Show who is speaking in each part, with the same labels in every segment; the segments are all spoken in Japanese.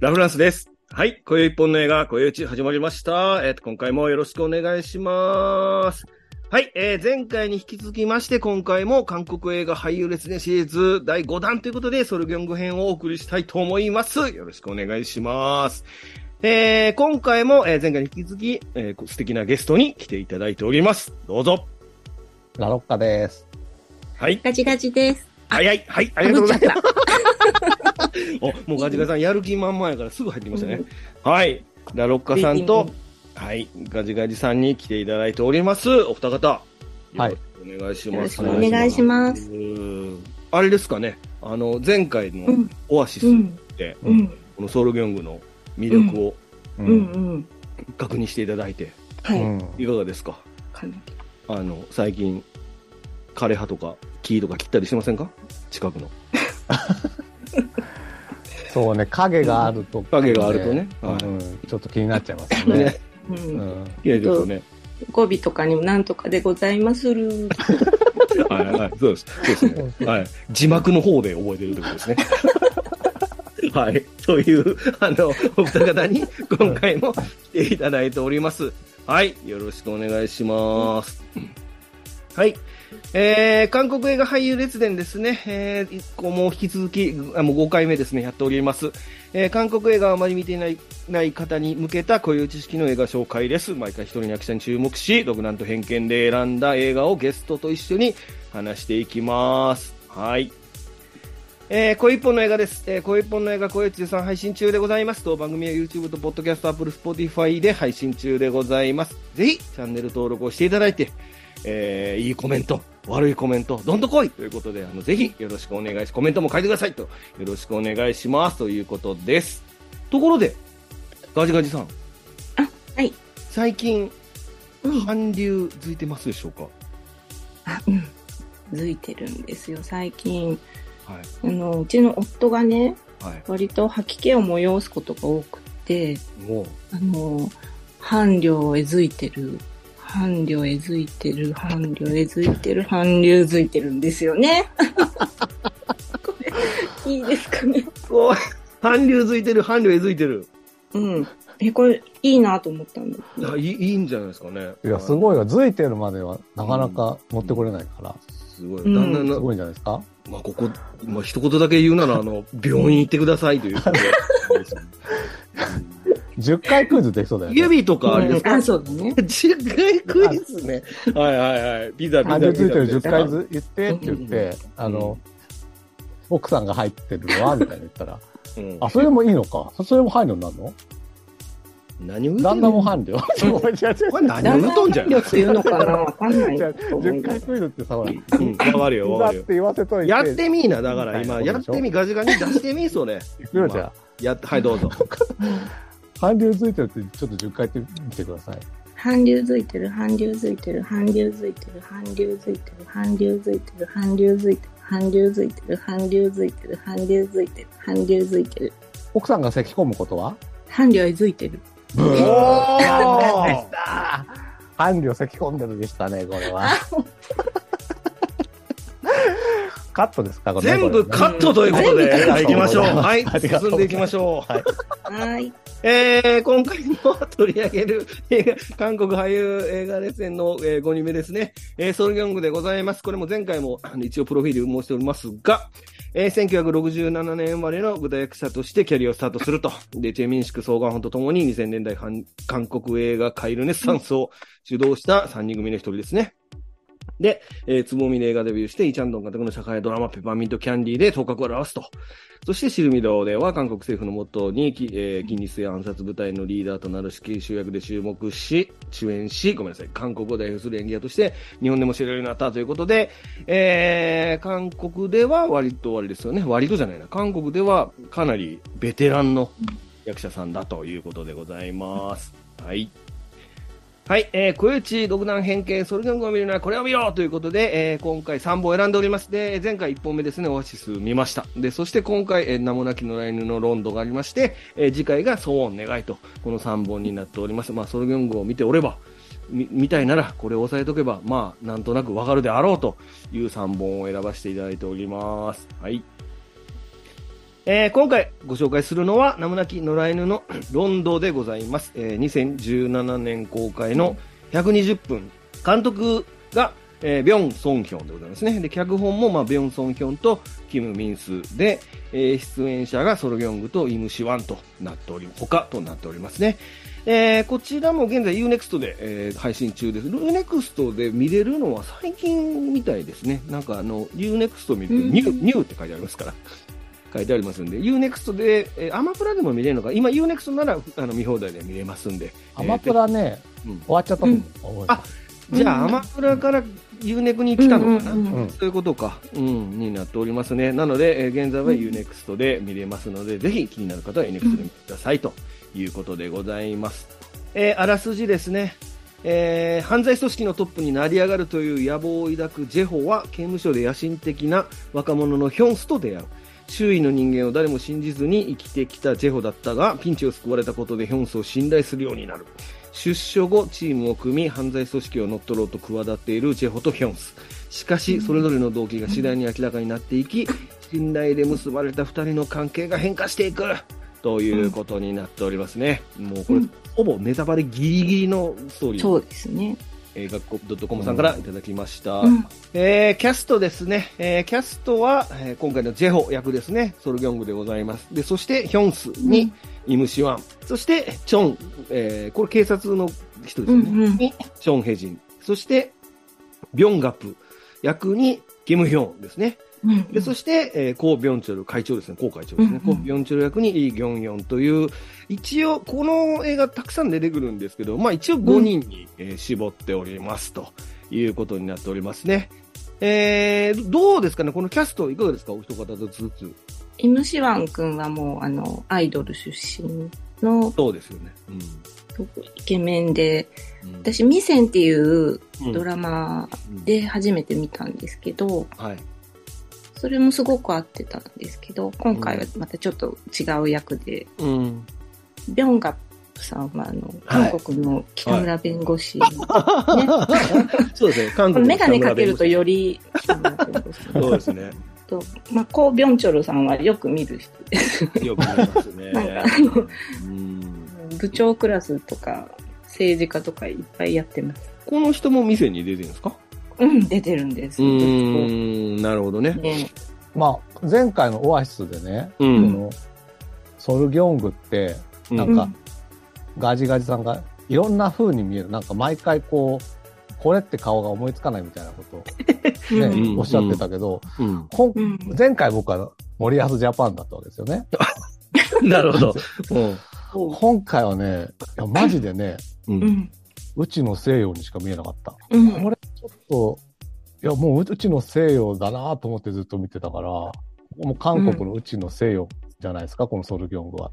Speaker 1: ラフランスです。はい。今宵一本の映画、今宵一始まりました。えっ、と、今回もよろしくお願いします。はい。えー、前回に引き続きまして、今回も韓国映画俳優列伝シリーズ第5弾ということで、ソルギョング編をお送りしたいと思います。よろしくお願いします。えー、今回も、えー前回に引き続き、えー素敵なゲストに来ていただいております。どうぞ。
Speaker 2: ラロッカです。
Speaker 1: はい。
Speaker 3: ガチガチです。
Speaker 1: 早い。はい。ありがとうございます。お、もうガジガジさんやる気満々やからすぐ入ってきましたね。はい。ラロッカさんと、はい、ガジガジさんに来ていただいております。お二方。
Speaker 2: はい
Speaker 1: お願いします。
Speaker 3: お願いします。
Speaker 1: あれですかね。あの、前回の
Speaker 3: うん
Speaker 1: オアシス
Speaker 3: うん。
Speaker 1: で、
Speaker 3: うん。
Speaker 1: このソウルギョングの魅力を。確認していただいて、
Speaker 3: はい。
Speaker 1: かがですか？あの、最近、枯葉とか木とか切ったりしてませんか？近くの。
Speaker 2: そうね、影があると、
Speaker 1: 影があるとね
Speaker 2: うん
Speaker 1: はい
Speaker 2: ちょっと気になっちゃいますよね。
Speaker 1: ね。
Speaker 3: う。
Speaker 2: うんん
Speaker 1: いや、ですよね。
Speaker 3: 語尾とかにもなんとかでございまする。
Speaker 1: はいはい、そうです。そうですね。はい。字幕の方で覚えてるということですね。はい。という、あの、お二方に今回も来ていただいております。はい。よろしくお願いします。はい。えー、韓国映画俳優列伝ですね。えー、一個もう引き続き、あもう5回目ですね、やっております。えー、韓国映画をあまり見ていないない方に向けた固有知識の映画紹介です。毎回一人の役者に注目し、独断と偏見で選んだ映画をゲストと一緒に話していきます。はい。えー、小一本の映画です。えー、小一本の映画、小一さん配信中でございます。当番組は YouTube と Podcast、Apple、Spotify で配信中でございます。ぜひ、チャンネル登録をしていただいて、えー、いいコメント、悪いコメント、どんと来いということで、あの、ぜひよろしくお願いし、コメントも書いてくださいと、よろしくお願いしますということです。ところで、ガジガジさん。
Speaker 3: あ、はい。
Speaker 1: 最近、
Speaker 3: うん。
Speaker 1: 韓流づいてますでしょうか？
Speaker 3: あ、うん。づいてるんですよ、最近。
Speaker 1: はい。
Speaker 3: あの、うちの夫がね、
Speaker 1: はい。
Speaker 3: 割と吐き気を催すことが多くて、
Speaker 1: もう、
Speaker 3: あの、伴侶をえずいてる。伴侶えずいてる、伴侶えずいてる、韓流づいてるんですよね。これ、いいですかね。
Speaker 1: おい、韓流づいてる、韓流えづいてる。
Speaker 3: うん。え、これ、いいなと思ったんだ。
Speaker 1: いやいいいいんじゃないですかね。
Speaker 2: いや、すごいわ。づいてるまではなかなか持ってこれないから、
Speaker 1: すごい。
Speaker 3: うん
Speaker 1: だんだんな
Speaker 2: すごいんじゃないですか？
Speaker 1: まあ、ここ、まあ、一言だけ言うなら、あの、病院行ってくださいという。
Speaker 2: ?10 回クイズできそうだよね。
Speaker 1: 指とかあれですか、
Speaker 3: うんあ、そうだね。
Speaker 1: ?10 回クイズね。はいはいはい。ピザ、ピザ、
Speaker 2: 感情ついてる
Speaker 1: ピザ
Speaker 2: 10回ず言ってって言って、
Speaker 1: ん
Speaker 2: あの、奥さんが入ってるのはみたいに言ったら、
Speaker 1: うん
Speaker 2: あ、それもいいのか。それも伴侶になるの？
Speaker 1: 何を言うてんの？
Speaker 2: 旦那も伴侶
Speaker 1: これ何を言うとんじゃん。
Speaker 3: 伴侶っていうのかなわかんない
Speaker 2: 違う
Speaker 3: と思う
Speaker 2: 10回クイズってさ、ほら、
Speaker 1: うん、わかるよ、わかる
Speaker 2: って。言わせといて。
Speaker 1: やってみーな、だから今、
Speaker 2: はい
Speaker 1: やってみ、ガジガジ出してみ、それ。
Speaker 2: いくよ、じゃあ。
Speaker 1: やっはい、どうぞ。
Speaker 2: 韓流ついてるってちょっと10回言ってみてください。
Speaker 3: 韓流づいてる、韓流づいてる、韓流づいてる、韓流づいてる、韓流づいてる、韓流づいてる、韓流づいてる、韓流づいてる、韓流づいてる、韓流づいてる、
Speaker 2: 奥さんが咳込むことは？
Speaker 3: 伴侶えづいてる。
Speaker 1: おー
Speaker 2: 伴侶咳込んでるでしたね、これは。カットですか？これね
Speaker 1: 全部カットということで、
Speaker 3: 全部カット
Speaker 1: 行きましょう。はい進んでいきましょう。はい。
Speaker 3: はい。
Speaker 1: えー、今回も取り上げる映画、韓国俳優映画列伝の、えー5人目ですね。えー、ソルギョングでございます。これも前回も一応プロフィール申しておりますが、えー、1967年生まれの舞台役者としてキャリアをスタートすると。で、チェミンシク・ソーガンホンとともに2000年代韓国映画界ルネッサンスを主導した3人組の一人ですね。で、えー、つぼみで映画デビューして、イチャンドン監督の社会ドラマ、ペパーミントキャンディーで頭角を現すと。そして、シルミドでは韓国政府のもとに、きえー、近日や暗殺部隊のリーダーとなる死刑囚役で注目し、主演し、ごめんなさい、韓国を代表する演技者として、日本でも知られるようになったということで、えー、韓国では割とあれですよね、割とじゃないな、韓国ではかなりベテランの役者さんだということでございます。はい。はい、えー、小内独断偏見、それでも見るならこれを見ろということで、えー、今回3本選んでおります。で、前回1本目ですね、オアシス見ました。で、そして今回、えー、名もなき野良犬のロンドがありまして、えー、次回が騒音願いと、この3本になっております。まあ、ソルギョングを見ておれば、み、みたいなら、これを押さえとけば、まあ、なんとなくわかるであろうという3本を選ばせていただいております。はい。えー今回ご紹介するのは名もなき野良犬の ロンドでございます、えー2017年公開の120分監督が、えービョン・ソンヒョンでございますねで脚本も、まあ、ビョン・ソンヒョンとキム・ミンスで、えー出演者がソルギョングとイム・シワンとなっており他となっておりますねえーこちらも現在 UNEXT で、えー配信中です。UNEXT で見れるのは最近みたいですね。なんかあの、UNEXT 見ると
Speaker 3: うん
Speaker 1: ニュー、ニューって書いてありますから。書いてありますんで、UNEXT で、えーアマプラでも見れるのか、今 UNEXT ならあの見放題で見れますんで。
Speaker 2: アマプラね、
Speaker 1: えーうん
Speaker 2: 終わっちゃったと思う。
Speaker 1: あじゃあ、アマプラから UNEXT に来たのかな、
Speaker 3: うんうん
Speaker 2: うん
Speaker 1: そういうことか、うん、になっておりますね。なので、えー現在は UNEXT で見れますので、ぜひ気になる方は UNEXT で見てくださいということでございます。えーあらすじですね。えー犯罪組織のトップになり上がるという野望を抱くジェホは刑務所で野心的な若者のヒョンスと出会う。周囲の人間を誰も信じずに生きてきたジェホだったが、ピンチを救われたことでヒョンスを信頼するようになる。出所後、チームを組み、犯罪組織を乗っ取ろうと企っているジェホとヒョンス。しかし、それぞれの動機が次第に明らかになっていき、信頼で結ばれた二人の関係が変化していくということになっておりますね。もうこれ、
Speaker 3: うん
Speaker 1: ほぼネタバレギリギリのストーリー
Speaker 3: そうですね。
Speaker 1: 映画コ .com さんからいただきました。
Speaker 3: うん
Speaker 1: えーキャストですね。えーキャストは、えー今回のジェホ役ですね。ソルギョングでございます。で、そして、ヒョンスに、イムシワン。そして、チョン、えーこれ警察の人ですよね。
Speaker 3: うんうん
Speaker 1: に、チョンヘジン。そして、ビョンガプ役に、キムヒョンですね。
Speaker 3: うん
Speaker 1: で、そして、えー、コー・ビョンチョル会長ですね。コー会長ですね。
Speaker 3: うんうん
Speaker 1: コー・ビョンチョル役にイ・ギョンヨンという、一応、この映画たくさん出てくるんですけど、まあ一応5人に、えー絞っておりますということになっておりますね。えー、どうですかね？このキャストいかがですか？お一方ずつ。
Speaker 3: イムシワン君はもう、あの、アイドル出身の
Speaker 1: そうですよね。
Speaker 3: イケメンで、
Speaker 1: うん。
Speaker 3: 私、ミセンっていう
Speaker 1: うん
Speaker 3: ドラマ
Speaker 1: うん
Speaker 3: で初めて見たんですけど、
Speaker 1: はい。
Speaker 3: それもすごく合ってたんですけど、今回はまたちょっと違う役で、
Speaker 1: うん。
Speaker 3: ビョンガプさんは、あの、
Speaker 1: はい
Speaker 3: 韓国の 北村弁護士、
Speaker 1: そうですね。韓国の
Speaker 3: メガネかけると
Speaker 1: よ
Speaker 3: より北村弁護士
Speaker 1: そうですね。
Speaker 3: と、まあ、コウ・ビョンチョルさんはよく見る人です。
Speaker 1: よく見ますね。
Speaker 3: なんかあの
Speaker 1: うん
Speaker 3: 部長クラスとか、政治家とかいっぱいやってます。
Speaker 1: この人も店に出てるんですか？
Speaker 3: うん、出てるんです。
Speaker 1: うーん、なるほどね。
Speaker 3: ね
Speaker 2: まあ、前回のオアシスでね、
Speaker 1: う
Speaker 2: そ
Speaker 1: ん。
Speaker 2: のソルギョングって、なんか、ガジガジさんがいろんな風に見える。なんか毎回こう、これって顔が思いつかないみたいなことを ね、おっしゃってたけど、
Speaker 1: うん。
Speaker 2: 前回僕は森保ジャパンだったわけですよね。
Speaker 1: なるほど。うん。
Speaker 2: 今回はね、いやマジでね、
Speaker 1: う。
Speaker 3: うんん。
Speaker 2: うちの西洋にしか見えなかった。
Speaker 3: うん。
Speaker 2: これちょっと、いやもううちの西洋だなと思ってずっと見てたから、もう韓国のうちの西洋じゃないですか、このソルギョングは。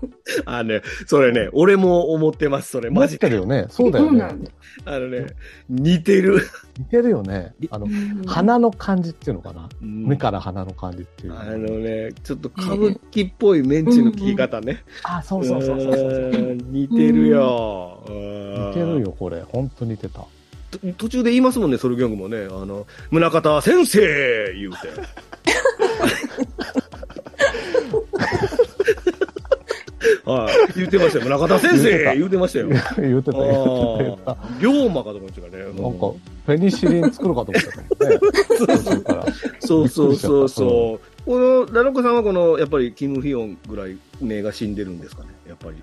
Speaker 1: あね、それね、俺も思ってます、それ。マジで。
Speaker 2: 似てるよね。そうだよね。
Speaker 1: あのね、似てる。
Speaker 2: 似てるよね。あの、
Speaker 3: うん
Speaker 2: 鼻の感じっていうのかな。目
Speaker 1: 目
Speaker 2: から鼻の感じっていうの。
Speaker 1: あのね、ちょっと歌舞伎っぽいメンチの聞き方ね。
Speaker 2: あ、そうそうそうそうそう。
Speaker 1: うん似てるよ。
Speaker 2: 似
Speaker 1: 似
Speaker 2: てる。よ、これ。本当似てた。
Speaker 1: 途中で言いますもんね、ソルギョングもね。あの、宗方先生言うて。はい、言ってましたよ。宗方先生言うてましたよ。
Speaker 2: 言うてた、言うてた。
Speaker 1: 龍馬かと思ってたね。
Speaker 2: なんか、ペニシリン作るかと思ってたね。
Speaker 1: そうそうそうそう。この、ラロコさんはこの、やっぱりキム・フィヨンぐらい目が死んでるんですかね、やっぱり。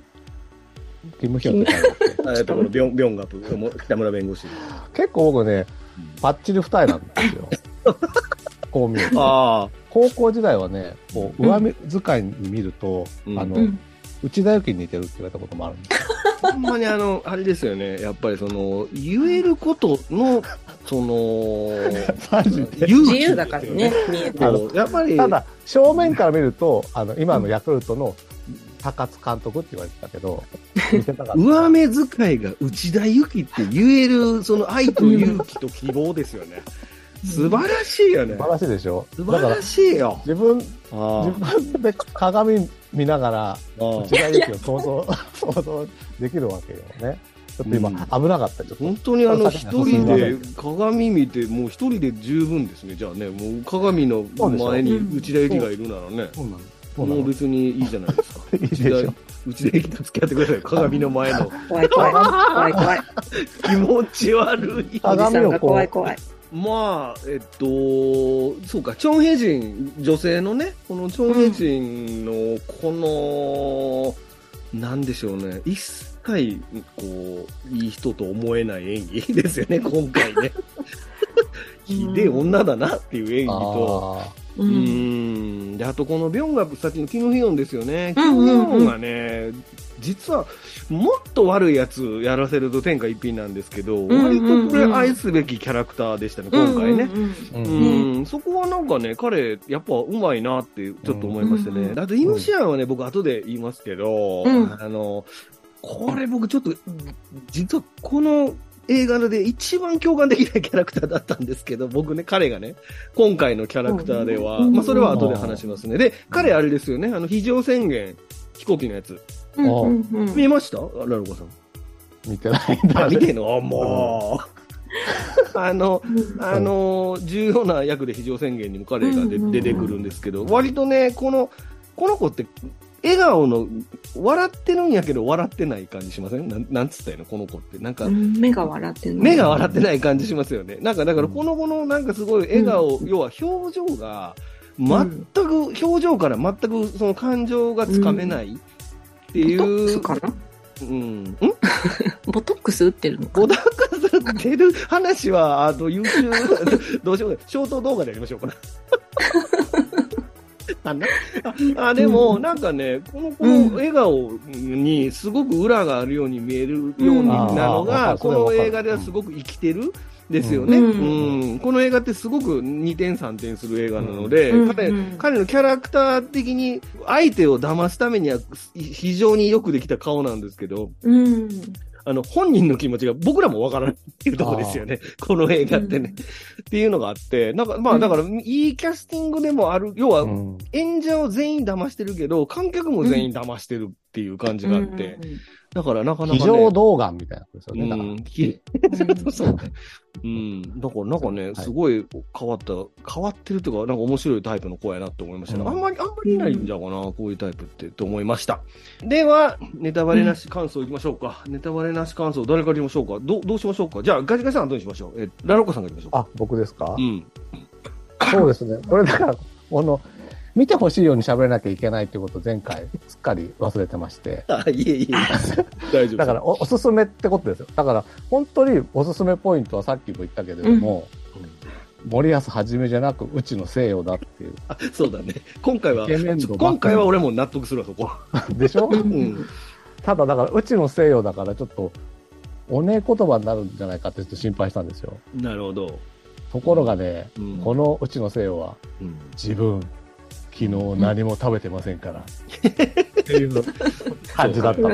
Speaker 2: キムヒョンって書いてあって
Speaker 1: えっと、このビョン、ビョンガプ、北村弁護士。
Speaker 2: 結構僕ね、パッチリ二重なんですよ。こう見ると。
Speaker 1: ああ、
Speaker 2: 高校時代はね、こう、上目遣いに見ると、
Speaker 1: うん
Speaker 2: あの、
Speaker 3: うん。
Speaker 2: 内田有紀に似てるって言われたこともあるんですよ。
Speaker 1: ほんまにあの、あれですよね、やっぱりその、言えることの、その、
Speaker 3: 自由だからね、見えた。
Speaker 1: そうやっぱり、
Speaker 2: ただ、正面から見ると、あの、今のヤクルトの高津監督って言われてたけど、
Speaker 1: 上目遣いが内田有紀って言える、その愛と勇気と希望ですよね。素晴らしいよね
Speaker 2: 素。晴らしいでしょ？
Speaker 1: 素晴ら、しいよ。
Speaker 2: 自分、
Speaker 1: あ
Speaker 2: 自分で鏡見ながら、内田有紀を想像、想像できるわけよね。ちょっと今、
Speaker 1: うん
Speaker 2: 危なかった、ちょっと。
Speaker 1: 本当にあの、一人で鏡見て、もう一人で十分ですね。じゃあね、もう鏡の前に内田有紀がいるならね。
Speaker 2: そうなのそうなの
Speaker 1: もう別にいいじゃないですか。
Speaker 2: いいでしょ
Speaker 1: うちで付き合ってください。鏡の前の。
Speaker 3: 怖い怖い。怖い怖い。
Speaker 1: 気持ち悪い。
Speaker 3: おじさんが怖い怖い。
Speaker 1: まあ、えっと、そうか、チョンヘジン、女性のね、このチョンヘジンの、この、なんでしょうね、一切、こう、いい人と思えない演技ですよね、今回ね。ひでえ女だなっていう演技と、
Speaker 2: あ
Speaker 1: う
Speaker 3: うん。
Speaker 1: で、あとこのビョンがさっきのキム・ヒヨンですよね。キ
Speaker 3: うん
Speaker 1: ム・ヒヨンがね、実はもっと悪いやつやらせると天下一品なんですけど、割とこれ愛すべきキャラクターでしたね、今回ね。
Speaker 3: うん
Speaker 1: そこはなんかね、彼、やっぱうまいなってちょっと思いましたね。
Speaker 3: うん
Speaker 1: あと、イムシアンはね、僕後で言いますけど、
Speaker 3: うん
Speaker 1: あの、これ僕ちょっと、実はこの映画で一番共感できないキャラクターだったんですけど、僕ね、彼がね、今回のキャラクターでは、
Speaker 3: うん。
Speaker 1: まあそれは後で話しますね。で、彼あれですよね、あの、非常宣言、飛行機のやつ。見ました？ラルコさん。
Speaker 2: 見てないんだ。
Speaker 1: あ、見てんの？もう。あの、あの、重要な役で非常宣言にも彼が出てくるんですけど、割とね、この、この子って、笑顔の、笑ってるんやけど笑ってない感じしません？なんなんつったらいいのこの子って。なんか
Speaker 3: う、ん目が笑ってる
Speaker 1: 目が笑ってない感じしますよね。なんか、だからこの子のなんかすごい笑顔、要は表情が、全く、表情から全くその感情がつかめないってい
Speaker 3: ボトック
Speaker 1: う。
Speaker 3: スかな？
Speaker 1: うん。ん？
Speaker 3: ボトックス打ってるのか
Speaker 1: 小高さん出る話は、あの、YouTube、どうしようか、ショート動画でやりましょうかな。あなああでも、なんかね、この子の笑顔にすごく裏があるように見えるようになの
Speaker 2: うん。
Speaker 1: が、
Speaker 2: あー
Speaker 1: この映画ではすごく生きてるですよね、
Speaker 3: う
Speaker 1: うん。ん。この映画ってすごく2点3点する映画なので、
Speaker 3: うん。
Speaker 1: 彼
Speaker 3: うん。
Speaker 1: 彼のキャラクター的に相手を騙すためには非常によくできた顔なんですけど、
Speaker 3: うん。
Speaker 1: あの、本人の気持ちが僕らもわからないっていうところですよね。この映画ってね。っていうのがあって、なんか、まあ、だから、いいキャスティングでもある、要は、
Speaker 2: うん。
Speaker 1: 演者を全員騙してるけど、観客も全員騙してるっていう感じがあって、だからなかなか、ね。
Speaker 2: 非常動画みたいなことですよね。だから
Speaker 1: うん、きそうね。うん。だからなんかね、すごい変わった、変わってるというか、なんか面白いタイプの子やなって思いましたね。
Speaker 2: うん
Speaker 1: あんまり、あんまりいないんじゃうかな、こういうタイプって、と思いました。では、ネタバレなし感想いきましょうか。ネタバレなし感想、誰から言いましょうか？どう、どうしましょうか？じゃあ、ガチガチさんはどうにしましょう。え、ラロコさんが言いましょうか。
Speaker 2: あ、僕ですか？
Speaker 1: うん。
Speaker 2: そうですね。これだから、この、見てほしいように喋らなきゃいけないっていうことを前回すっかり忘れてまして。
Speaker 1: あ、いえいえ。大丈夫。
Speaker 2: だからお、おすすめってことですよ。だから、本当におすすめポイントはさっきも言ったけれども、森保はじめじゃなく、うちの西洋だっていう。
Speaker 1: あ、そうだね。今回は、今回は俺も納得するわ、そこ。
Speaker 2: でしょ？
Speaker 1: うん。
Speaker 2: ただ、だから、うちの西洋だから、ちょっと、おね言葉になるんじゃないかってちょっと心配したんですよ。
Speaker 1: なるほど。
Speaker 2: ところがね、
Speaker 1: うん
Speaker 2: このうちの西洋は、
Speaker 1: うん
Speaker 2: 自分、昨日何も食べてませんから。っていう感じだったの。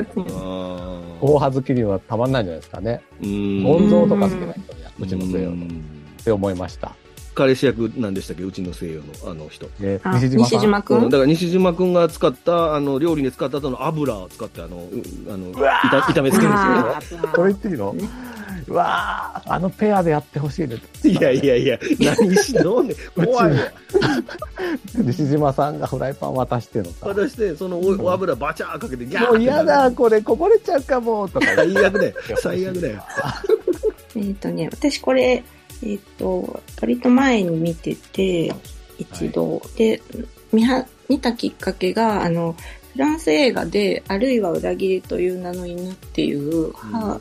Speaker 2: 大葉好きにはたまんないんじゃないですかね。
Speaker 1: うん
Speaker 2: 温蔵とか好きな人には、うちの西洋の。っ
Speaker 1: うん
Speaker 2: て思いました。
Speaker 1: 彼氏役なんでしたっけ？うちの西洋のあの人。
Speaker 2: 西島。
Speaker 3: 西島くん
Speaker 1: うんだから西島くんが使った、あの、料理に使った後の油を使って、あの、うあの、炒炒めつけるん
Speaker 3: あ
Speaker 1: です
Speaker 3: ー
Speaker 2: これ言っていいの？うわーあのペアでやってほしい
Speaker 1: ね。いやいやいや、何しどうね、怖いわ。
Speaker 2: 西島さんがフライパン渡してのさ。
Speaker 1: 渡して、そのおお油バチャーかけて、ギャー
Speaker 2: もう嫌だ、これこぼれちゃうかも、とか。
Speaker 1: 最悪だよ。最悪だよ。
Speaker 3: えっ、とね、私これ、えっ、と、割と前に見てて、一度、で、見は、見たきっかけが、あの、フランス映画で、あるいは裏切りという名の犬っていう、ハ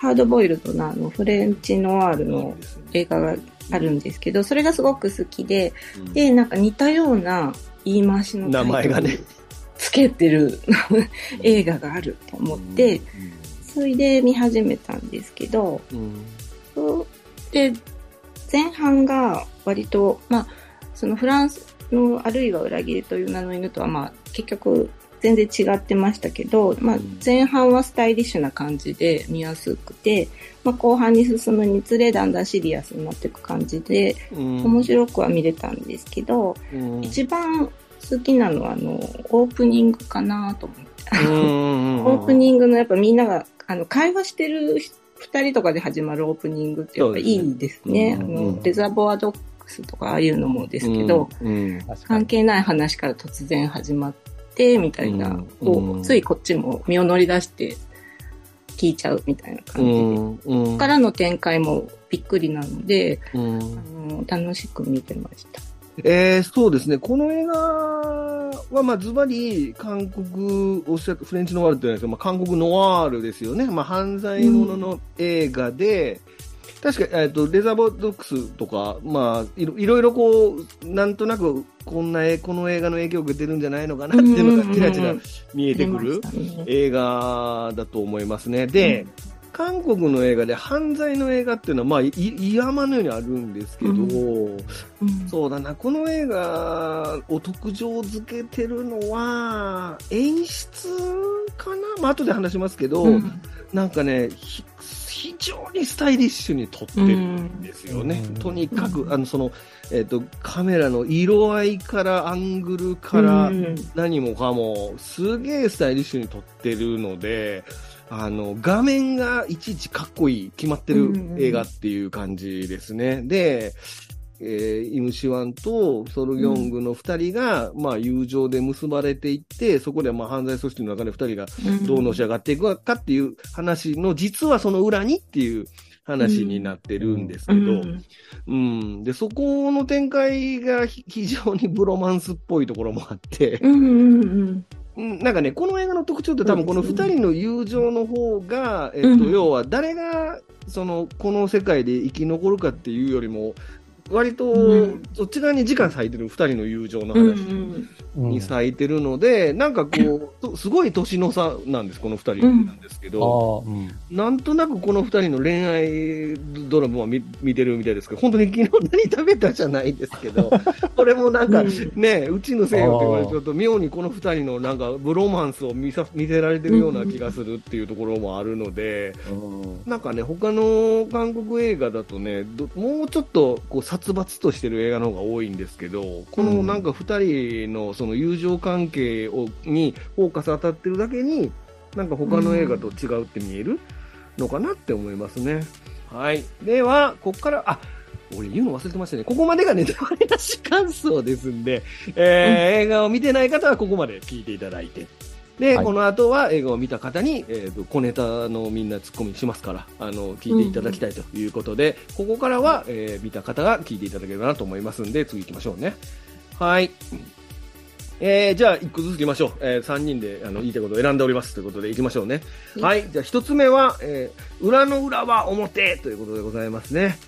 Speaker 3: ハードボイルドなあのフレンチノワールの映画があるんですけど、それがすごく好きで、
Speaker 1: うん。
Speaker 3: で、なんか似たような言い回しの
Speaker 1: 名前がね。
Speaker 3: つけてる映画があると思って、それで見始めたんですけど、で、前半が割と、まあ、そのフランスのあるいは裏切りという名の犬とは、まあ、結局全然違ってましたけど、まあ
Speaker 1: うん、
Speaker 3: 前半はスタイリッシュな感じで見やすくて、まあ、後半に進むにつれだんだんシリアスになっていく感じで、
Speaker 1: うん
Speaker 3: 面白くは見れたんですけど、
Speaker 1: うん
Speaker 3: 一番好きなのは、あの、オープニングかなと思って。
Speaker 1: うん
Speaker 3: オープニングのやっぱみんなが、あの、会話してる二人とかで始まるオープニングってやっぱいいですね。あの、レザーボアドッグスとか、ああいうのもですけど、
Speaker 1: うん。
Speaker 2: 確か
Speaker 3: 関
Speaker 2: に。
Speaker 3: 係ない話から突然始まって、みたいな、
Speaker 1: うん
Speaker 3: こう、
Speaker 1: うん
Speaker 3: ついこっちも身を乗り出して聞いちゃうみたいな
Speaker 1: う
Speaker 3: 感じで。
Speaker 1: ん。うん。
Speaker 3: ここからの展開もびっくりなので、
Speaker 1: うん
Speaker 3: あの楽しく見てました。
Speaker 1: えー、そうですね。この映画は、まあ、ズバリ、韓国、おっしゃった、フレンチノワールって言うんですけど、まあ、韓国ノワールですよね。まあ、犯罪ものの映画で、確か、えっと、レザーボックスとか、まあいろ、いろこう、なんとなく、こんな絵、この映画の影響を受けてるんじゃないのかなっていうのが、ちらちら見えてくる映画だと思いますね。で、韓国の映画で犯罪の映画っていうのは、まあ、い山のようにあるんですけど、
Speaker 3: うん。
Speaker 1: そうだな、この映画を特徴づけてるのは、演出かな？まあ、後で話しますけど、
Speaker 3: うん
Speaker 1: なんかね、ひ非常にスタイリッシュに撮ってるんですよね。
Speaker 2: うん
Speaker 1: とにかく、あの、その、えっ、と、カメラの色合いから、アングルから、
Speaker 3: うん
Speaker 1: 何もかも、すげえスタイリッシュに撮ってるので、あの、画面がいちいちかっこいい、決まってる映画っていう感じですね。で、えーイムシワンとソルギョングの二人が、まあ、友情で結ばれていって、そこでまあ犯罪組織の中で二人がどうのし上がっていくかっていう話の、実はその裏にっていう話になってるんですけど、
Speaker 3: うん。
Speaker 1: うん。で、そこの展開がひ 非常にブロマンスっぽいところもあって、
Speaker 3: うんうんうん
Speaker 1: うん。なんかね、この映画の特徴って多分この二人の友情の方が、えっと、
Speaker 3: うん。
Speaker 1: 要は誰が、その、この世界で生き残るかっていうよりも、割と
Speaker 3: うん、
Speaker 1: そっち側に時間割いてる二人の友情の話
Speaker 3: ん
Speaker 1: に割いてるので、なんかこう、と すごい年の差なんです、この二人なんですけ
Speaker 2: あ
Speaker 1: ど。なんとなくこの二人の恋愛ドラマは見見てるみたいですけど、本当に昨日何食べたじゃないですけど、これもなんかね、うちのせいよって言われてると、妙にこの二人のなんかブロマンスを見さ見せられてるような気がするっていうところもあるので、なんかね、他の韓国映画だとね、どもうちょっとこう殺伐としてる映画の方が多いんですけど、このなんか二人のその友情関係をにフォーカス当たってるだけに、なんか他の映画と違うって見えるのかなって思いますね。はい。では、ここから、あ、俺言うの忘れてましたね。ここまでがネタバレなし感想ですんで、えー映画を見てない方はここまで聞いていただいて。で、
Speaker 2: はい
Speaker 1: この後は映画を見た方に、えーと、小ネタのみんなツッコミしますから、あの、聞いていただきたいということで、ここからは、えー見た方が聞いていただければなと思いますんで、次行きましょうね。はい。えー、じゃあ、一個ずつ行きましょう。えー、三人で、あの、言いたいことを選んでおりますということで行きましょうね。はい。じゃあ、一つ目は、えー、裏の裏は表ということでございますね。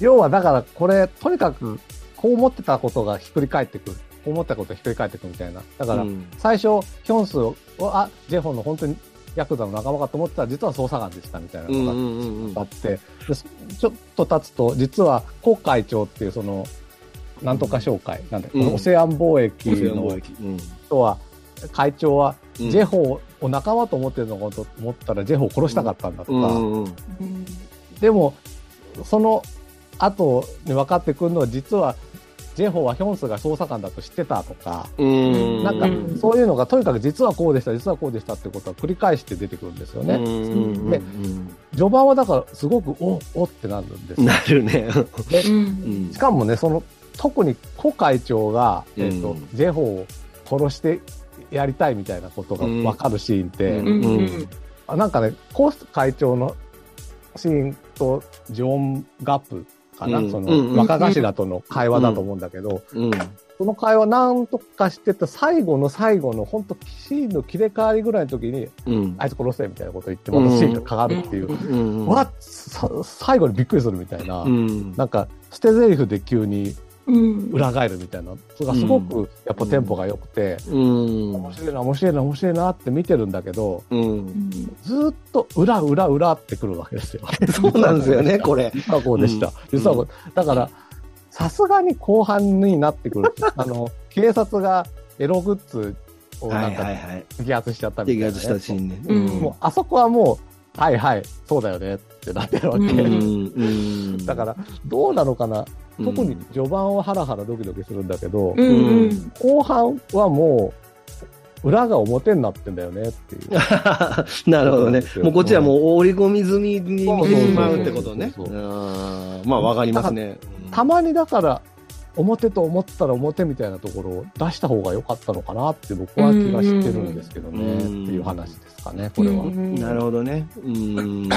Speaker 2: 要はだからこれ、とにかく、こう思ってたことがひっくり返ってくる。思ったことがひっくり返ってくるみたいな。だから、
Speaker 1: うん。
Speaker 2: 最初、ヒョンスを、あ、ジェホンの本当にヤクザの仲間かと思ってたら、実は捜査官でしたみたいなのがあって、でちょっと経つと、実は、国会長っていうその、なんとか商会、なんだ、このオセアン貿易の
Speaker 1: うん。
Speaker 2: 人は、会長は、
Speaker 1: うん
Speaker 2: ジェホを仲間と思ってるのかと思ったら、ジェホを殺したかったんだとか、でも、その後に分かってくるのは、実は、ジェホはヒョンスが捜査官だと知ってたとか、
Speaker 1: うん。
Speaker 2: なんか
Speaker 3: うん、
Speaker 2: そういうのがとにかく実はこうでした、実はこうでしたってことは繰り返して出てくるんですよね。で序盤はだからすごく、おおってなるんですよ。
Speaker 1: なるね。
Speaker 2: で
Speaker 3: うん。
Speaker 2: しかもね、その、特にコ会長が、えっ、と、
Speaker 1: うん
Speaker 2: ジェホを殺してやりたいみたいなことが分かるシーンって、なんかね、コ会長のシーンとジョン・ガップかな、そ
Speaker 1: うんうんうん。
Speaker 2: の若頭との会話だと思うんだけど、
Speaker 1: うん。
Speaker 2: その会話なんとかしてた最後の最後の本当シーンの切れ替わりぐらいの時に、
Speaker 1: うん。
Speaker 2: あいつ殺せみたいなこと言って、またシーンが変わるっていう。
Speaker 1: うん
Speaker 2: わっさ最後にびっくりするみたいな、
Speaker 1: うん。
Speaker 2: なんか捨て台詞で急に
Speaker 3: うん
Speaker 2: 裏返るみたいな、それがすごくやっぱテンポが良くて、
Speaker 1: うん
Speaker 2: 面白いな、面白いな、面白いなって見てるんだけど、
Speaker 1: うん
Speaker 2: ずーっと裏、裏、裏ってくるわけですよ。
Speaker 1: そうなんですよね、これ。
Speaker 2: 実はこうでした。
Speaker 1: うん
Speaker 2: 実はこう。だから、さすがに後半になってくる。あの、警察がエログッズをなんか
Speaker 1: はい。
Speaker 2: 摘発しちゃったみたいな、
Speaker 1: 摘発したシーンね。
Speaker 3: うん
Speaker 2: もう、あそこはもう、はいはい、そうだよねってなってるわけ。
Speaker 3: うん
Speaker 1: うん
Speaker 2: だから、どうなのかな。
Speaker 1: うん
Speaker 2: 特に序盤はハラハラドキドキするんだけど、後半はもう、裏が表になってんだよねっていう。
Speaker 1: なるほどね。もうこっちはもう織り込み済みに見てしまうってことね。まあわかりますね。
Speaker 2: たまにだから、表と思ったら表みたいなところを出した方が良かったのかなって僕は気がしてるんですけどね、
Speaker 1: うん
Speaker 2: っていう話ですかね、これは。
Speaker 1: なるほどね。うーん。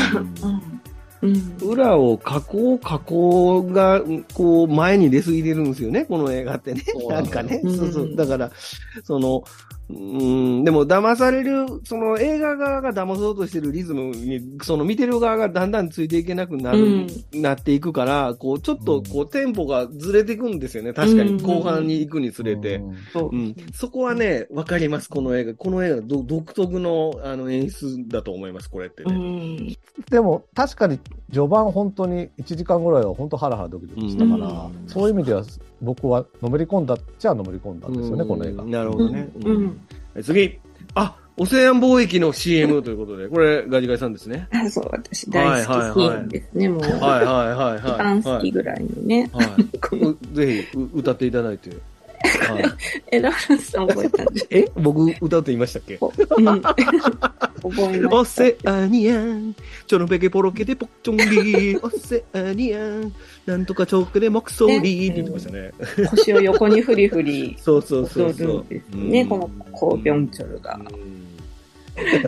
Speaker 3: うん。
Speaker 1: 裏を加工、加工が、こう、前に出すぎてるんですよね、この映画ってね。
Speaker 2: なん
Speaker 1: かね。
Speaker 3: うん
Speaker 1: そうそう。だから、その、うん、でも騙される、その映画側が騙そうとしてるリズムに、その見てる側がだんだんついていけなくなる、なっていくから、こう、ちょっと、こう、テンポがずれていくんですよね。確かに、後半に行くにつれて。
Speaker 2: うん
Speaker 3: そ
Speaker 1: こはね、わかります、この映画。この映画ど独特のあの演出だと思います、これって
Speaker 3: う
Speaker 1: ね。
Speaker 3: ん。
Speaker 2: でも確かに序盤本当に1時間ぐらいは本当ハラハラドキドキしたから、
Speaker 3: うん
Speaker 2: そういう意味では僕はのめり込んだっちゃのめり込んだんですよね、この映画
Speaker 1: うん。なるほどね。
Speaker 3: う
Speaker 1: うん
Speaker 3: ん。
Speaker 1: 次。あ、オセアン貿易の CM ということで、これ、ガジガジさんですね。
Speaker 3: あ、そう、私大好きシーンですね、もう。
Speaker 1: はいはいはい
Speaker 3: 一
Speaker 1: はい。
Speaker 3: 番好きぐらいのね。
Speaker 1: はい。ぜひ、う歌っていただいて。はい、
Speaker 3: え、ラフさん覚えたんです
Speaker 1: え僕、歌うって言いましたっけ？
Speaker 3: うん。覚えま
Speaker 1: オ。セアニアン、チョロペケポロケでポッチョンリー、オセアニアン、なんとかチョークで木ソリーって言ってましたね。
Speaker 3: 腰を横にフリフリ
Speaker 1: そうそうそうそう。
Speaker 3: ね、このコービョンチョルが。
Speaker 1: うん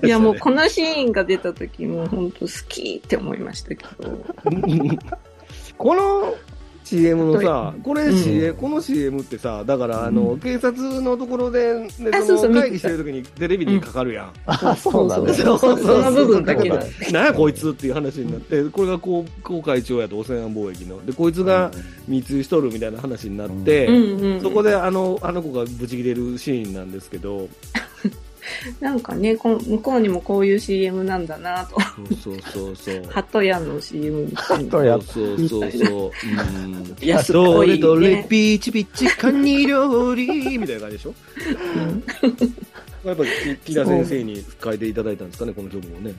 Speaker 3: いや、もうこのシーンが出た時もう本当好きって思いましたけど。
Speaker 1: この CM のさ、これ
Speaker 3: うん。
Speaker 1: CM、この CM ってさ、だからあの、
Speaker 3: うん。
Speaker 1: 警察のところで、ね
Speaker 3: あ
Speaker 1: その会議してる時にテレビにかかるやん。
Speaker 2: あ、そうなんだ
Speaker 3: そうそう。その部分だけだ。
Speaker 1: なんやこいつっていう話になって、これがこう、航海長やと汚染貿易の。で、こいつが密輸しとるみたいな話になって、
Speaker 3: うん。うん。
Speaker 1: そこであの、あの子がブチ切れるシーンなんですけど、
Speaker 3: なんかね、こ向こうにもこういう CM なんだなと。
Speaker 1: そうそうそう。
Speaker 3: ハトヤンの CM みたいな。
Speaker 2: とや
Speaker 1: そうそうそう。うん
Speaker 3: 安っ
Speaker 1: ど
Speaker 3: ぽい
Speaker 1: れどれ
Speaker 3: ね。
Speaker 1: ピーチピッチカニ料理みたいな感じでしょ？
Speaker 3: うん
Speaker 1: やっぱり木田先生に書いていただいたんですかね、この曲もね。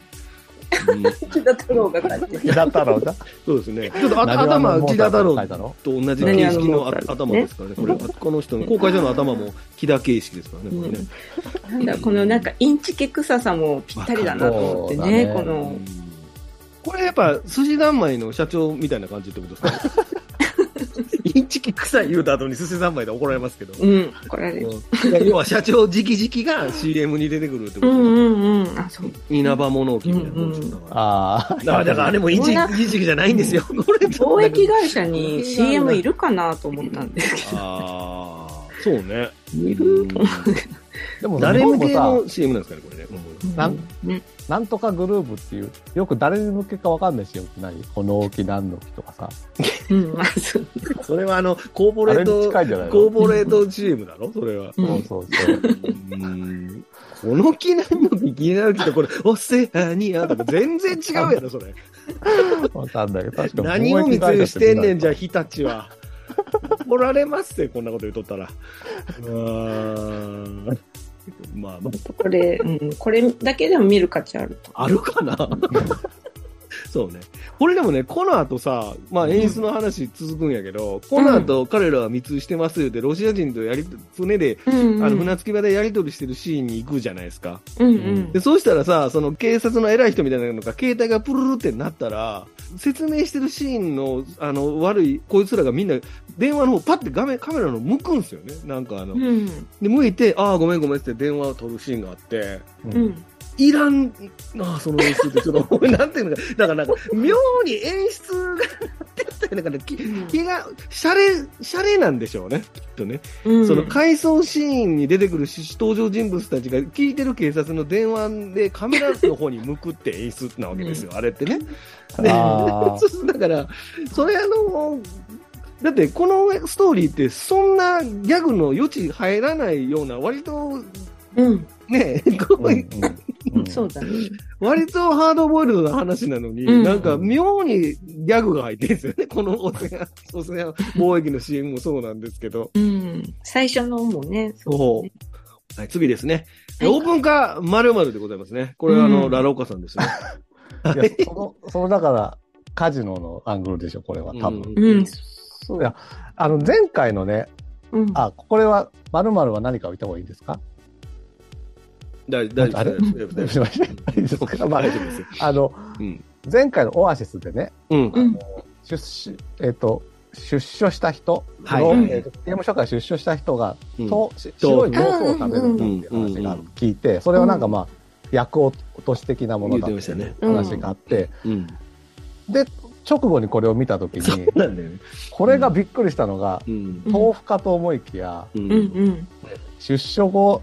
Speaker 1: うん
Speaker 3: 木田太郎が書いて
Speaker 2: 木田太郎が
Speaker 1: そうですね。ちょっと頭、木田太郎と同じ形式の頭ですからね。これ、この人の公開所の頭も木田形式ですからね、これね。
Speaker 3: なんだ、このなんかインチケ臭さもぴったりだなと思ってね、この。
Speaker 1: これやっぱ、寿司三昧の社長みたいな感じってことですか？インチキ臭い言うた後に寿司三昧で怒られますけど。
Speaker 3: うん、これです。
Speaker 1: うん要は社長直々が CM に出てくるってこと
Speaker 3: うんうんうん。あ、そう。
Speaker 1: 稲葉物置みたいなことですよだから
Speaker 2: ああ。
Speaker 1: だからだからあれもインチキ、じゃないんですよ。これ
Speaker 3: 貿易会社に CM いるかなと思ったんですけ
Speaker 1: ああ、そうね。
Speaker 3: ど。いると思
Speaker 2: でも
Speaker 1: 誰向けの CM なんですかね、これね。
Speaker 3: う。
Speaker 2: なん
Speaker 3: うん
Speaker 2: なんとかグループっていう、よく誰に向けかわかんないしよって何この木何の木とかさ。
Speaker 3: うん、まあそ
Speaker 1: れはあの、コーポレート、コーポレート CM だろ？それは。
Speaker 3: うん
Speaker 2: そうそうそう。
Speaker 1: うんこの木なんの木気になるけど、これ、オセアニアとか全然違うやろ、それ。
Speaker 2: わかんないけど、確か
Speaker 1: 何を密輸してんねん、じゃあ、
Speaker 2: あ。
Speaker 1: 日立は。怒られますって、こんなこと言っとったら。うーん。まあ、ま
Speaker 3: これ、うん、これだけでも見る価値ある
Speaker 1: あるかな？そうね。これでもね、この後さ、まあ演出の話続くんやけど、この後彼らは密輸してますよって、ロシア人とやり、船で、
Speaker 3: うん、
Speaker 1: あの、船着き場でやり取りしてるシーンに行くじゃないですか。
Speaker 3: うんうん
Speaker 1: で、そうしたらさ、その警察の偉い人みたいなのが、携帯がプルルってなったら、説明してるシーンの、あの、悪い、こいつらがみんな、電話の方、パッて画面、カメラの向くんですよね。なんかあの、
Speaker 3: うん。
Speaker 1: で、向いて、ああ、ごめんごめんって電話を取るシーンがあって、
Speaker 2: うん
Speaker 3: うん。
Speaker 1: いらん、ああ、その演出ってちょっと、なんていうのか、だからなんか、妙に演出が、なんかね、き気が、シャレ、シャレなんでしょうね、きっとね。
Speaker 3: うん。
Speaker 1: その回想シーンに出てくるし登場人物たちが聞いてる警察の電話でカメラの方に向くって演出なわけですよ、あれってね。で だから、それあの、だってこのストーリーってそんなギャグの余地入らないような割と
Speaker 3: うん。
Speaker 1: ね、こう
Speaker 2: うんうんうん
Speaker 3: そうだね。
Speaker 1: 割とハードボイルドな話なのに、
Speaker 3: うん
Speaker 1: なんか妙にギャグが入ってるんですよね。このオセアン、オセアン貿易の CM もそうなんですけど。
Speaker 3: うん。最初のもね、
Speaker 1: そう
Speaker 3: ね
Speaker 1: はい、次ですね。
Speaker 3: はい
Speaker 1: オープン化〇〇でございますね。これはあの、
Speaker 3: うん
Speaker 1: ラローカさんですね。
Speaker 2: いや、その、そのだから、カジノのアングルでしょ、これは、多分。
Speaker 1: うん
Speaker 3: うん。そう。
Speaker 2: いやあの、前回のね、
Speaker 3: うん。
Speaker 2: あ、これは、〇〇は何かを言った方がいいですか？
Speaker 1: 大大丈
Speaker 2: あれ？
Speaker 1: 夫で す。大丈夫です。
Speaker 2: すいまあ
Speaker 1: 大丈夫ですよ。
Speaker 2: あの、
Speaker 1: うん。
Speaker 2: 前回のオアシスでね、
Speaker 1: うん。
Speaker 3: うん。
Speaker 2: 出資、えっ、と、出所した人、
Speaker 1: はい
Speaker 2: ーと刑務所から出所した人が、
Speaker 1: うん
Speaker 2: とし白い豆腐を食べるっていう話が聞いて、それはなんかまあ、薬落とし的なものだっていう話があって、
Speaker 1: うん。
Speaker 2: で、直後にこれを見たとき
Speaker 1: そう
Speaker 2: に。これがびっくりしたのが、
Speaker 1: うん。
Speaker 2: 豆腐かと思いきや。出所後、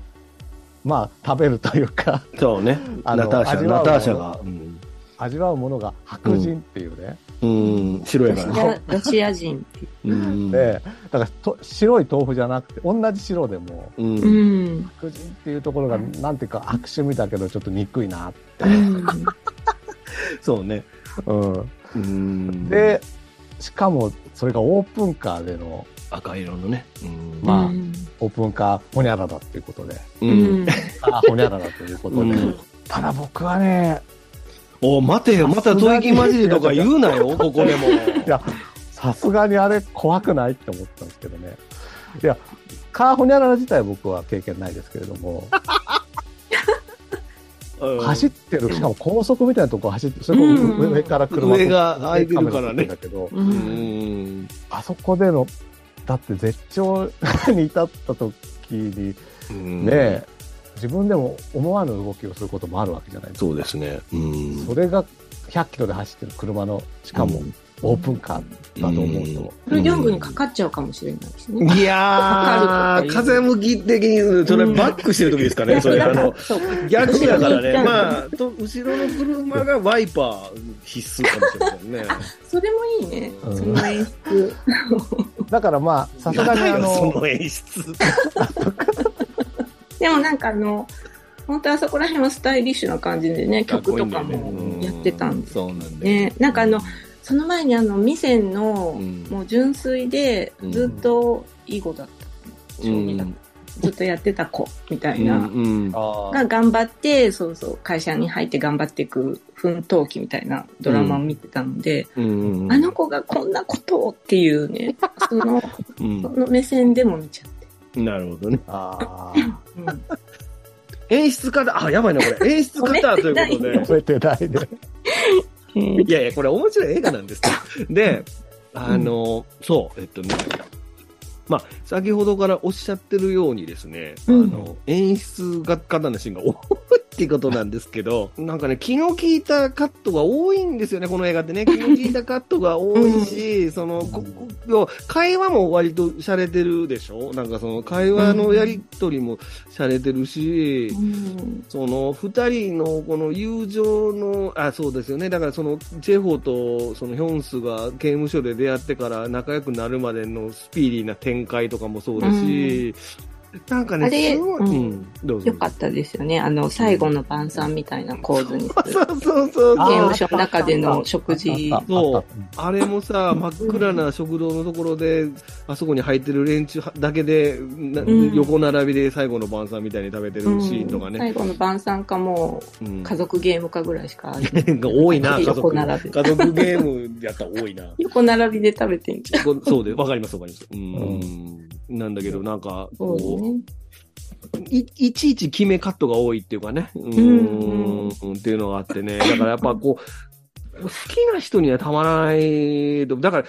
Speaker 2: まあ、食べるというか、
Speaker 1: そうね。
Speaker 2: あの
Speaker 1: ナターシャ、
Speaker 2: 味わう
Speaker 1: ナターシャが。うん
Speaker 2: 味わうものが白人っていうね。
Speaker 1: うん。白や
Speaker 3: ロ
Speaker 1: からね。
Speaker 3: シアロシア人っていう。
Speaker 1: うん。
Speaker 2: で、だからと白い豆腐じゃなくて、同じ白でも、
Speaker 1: う。
Speaker 3: うんん。
Speaker 2: 白人っていうところが、なんていうか、悪趣味だけど、ちょっと憎いなって。
Speaker 3: うん
Speaker 1: そうね。
Speaker 2: うん。
Speaker 1: うん。
Speaker 2: で、しかも、それがオープンカーでの、
Speaker 1: 赤色のね。うん。
Speaker 2: まあ
Speaker 3: うん
Speaker 2: オープンカーホニャララっていうことで、
Speaker 1: う。
Speaker 3: うんん。
Speaker 2: あホニャララということで、
Speaker 1: うん
Speaker 2: ただ僕はね、
Speaker 1: お、待てよ。また吐息混じりとか言うなよ、ここでも。
Speaker 2: いや、さすがにあれ怖くないって思ったんですけどね。いや、カーホニャララ自体は僕は経験ないですけれども、
Speaker 1: うん
Speaker 2: 走ってる、しかも高速みたいなとこ走って、それも
Speaker 3: うん
Speaker 2: 上上から車
Speaker 1: 上が開いてるからね
Speaker 2: だけど、
Speaker 3: う。
Speaker 1: うんん。
Speaker 2: あそこでの、だって絶頂に至った時に、
Speaker 1: うん
Speaker 2: ね、自分でも思わぬ動きをすることもあるわけじゃないですか。
Speaker 1: そうですね。うん。
Speaker 2: それが100キロで走ってる車の、しかもオープンカーだと思うと、
Speaker 3: フルギョングにかかっちゃうかもしれないですね。
Speaker 1: いやー、風向き的に、それバックしてる時ですかね、それ、あの、
Speaker 3: そう
Speaker 1: 逆やからね。
Speaker 3: うん
Speaker 1: まあ、と、後ろの車がワイパー必須かもしれませんね。
Speaker 3: それもいいね。
Speaker 2: うん
Speaker 3: その演出。
Speaker 2: だからまあ、さすがにあ
Speaker 1: やだよそ
Speaker 2: の、
Speaker 1: の演出。
Speaker 3: でもなんかあの、本当あそこら辺はスタイリッシュな感じでね、曲とかもやってたんです
Speaker 1: そうなん
Speaker 3: ね。なんかあの、その前にあの、ミセンの、
Speaker 1: うん
Speaker 3: もう純粋で、ずっと囲碁だった。将棋だった。ずっとやってた子、みたいな。
Speaker 1: うんうん
Speaker 2: あ
Speaker 3: が頑張って、そうそう、会社に入って頑張っていく奮闘記みたいなドラマを見てたので、
Speaker 1: うん
Speaker 3: あの子がこんなことをっていうね、その、
Speaker 1: うん
Speaker 3: その目線でも見ちゃって。
Speaker 1: なるほどね。
Speaker 2: あ
Speaker 3: うん
Speaker 1: 演出家だ、あ、やばいな、これ。演出家だということ
Speaker 2: ー、
Speaker 1: で。
Speaker 2: 覚えてないね。
Speaker 1: いやいや、これ面白い映画なんですよ。で、あの、そう、えっとね、まあ、先ほどからおっしゃってるようにですね、
Speaker 3: うん。
Speaker 1: あの、演出が方のシーンが多いっていうことなんですけど、なんかね、気の利いたカットが多いんですよね、この映画ってね。気の利いたカットが多いし、その、ここ会話も割と洒落てるでしょ？なんかその会話のやりとりも洒落てるし、
Speaker 3: うん
Speaker 1: その二人のこの友情の、あ、そうですよね。だからそのジェホとそのヒョンスが刑務所で出会ってから仲良くなるまでのスピーディーな展開とかもそうだし、なんかね、
Speaker 3: あれ
Speaker 1: すごい、
Speaker 3: うん
Speaker 1: うん、どうぞ。
Speaker 3: よかったですよね。あの、最後の晩餐みたいな構図にする。
Speaker 1: そうそうそう
Speaker 2: あ
Speaker 3: 刑
Speaker 1: そう。
Speaker 3: 務所の中での食事。
Speaker 1: そう
Speaker 2: あ
Speaker 1: れもさ、真っ暗な食堂のところで、あそこに入ってる連中だけで、な
Speaker 3: うん
Speaker 1: 横並びで最後の晩餐みたいに食べてるシーンとかね。
Speaker 3: 最後の晩餐かもう
Speaker 1: うん
Speaker 3: 家族ゲームかぐらいしか
Speaker 1: が 多いな、家族。
Speaker 3: 横並び
Speaker 1: 家族ゲームやったら多いな。
Speaker 3: 横並びで食べてんじゃん。
Speaker 1: こそうで、わかりますわかります。うん。なんだけど、なんか、こ
Speaker 3: ね。
Speaker 1: う、い、いちいち決めカットが多いっていうかね。う
Speaker 3: うん
Speaker 1: ん。っていうのがあってね。だからやっぱこう、好きな人にはたまらないと。だから、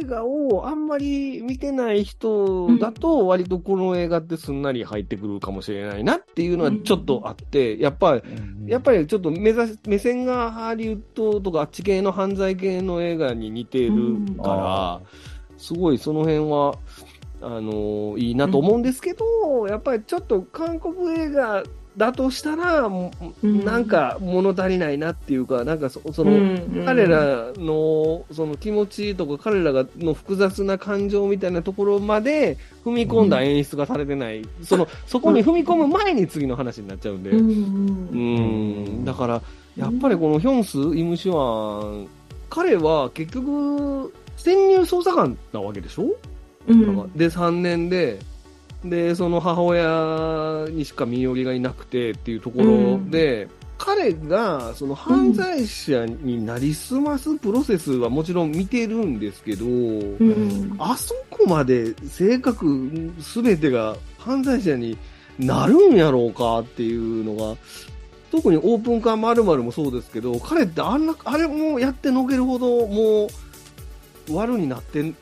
Speaker 1: 映画をあんまり見てない人だと、割とこの映画ってすんなり入ってくるかもしれないなっていうのはちょっとあって、やっぱり、
Speaker 2: うん
Speaker 1: やっぱりちょっと目指す目線がハリウッドとかあっち系の犯罪系の映画に似てるから、すごいその辺は、あのいいなと思うんですけど、やっぱりちょっと韓国映画だとしたら、もう
Speaker 3: うん
Speaker 1: なんか物足りないなっていうか、なんかそその、
Speaker 3: うん
Speaker 1: 彼らのその気持ちとか彼らがの複雑な感情みたいなところまで踏み込んだ演出がされてない、そのそこに踏み込む前に次の話になっちゃうんで、
Speaker 3: うん
Speaker 1: うん。だからやっぱりこのヒョンス、イムシワン、彼は結局、潜入捜査官なわけでしょ、
Speaker 3: うん。
Speaker 1: で、3年で、で、その母親にしか身寄りがいなくてっていうところで、彼がその犯罪者になりすますプロセスはもちろん見てるんですけど、
Speaker 3: うん。
Speaker 1: あそこまで性格すべてが犯罪者になるんやろうかっていうのが、特にオープンカーまるもそうですけど、彼ってあんな、あれもやってのけるほど、もう、悪になってる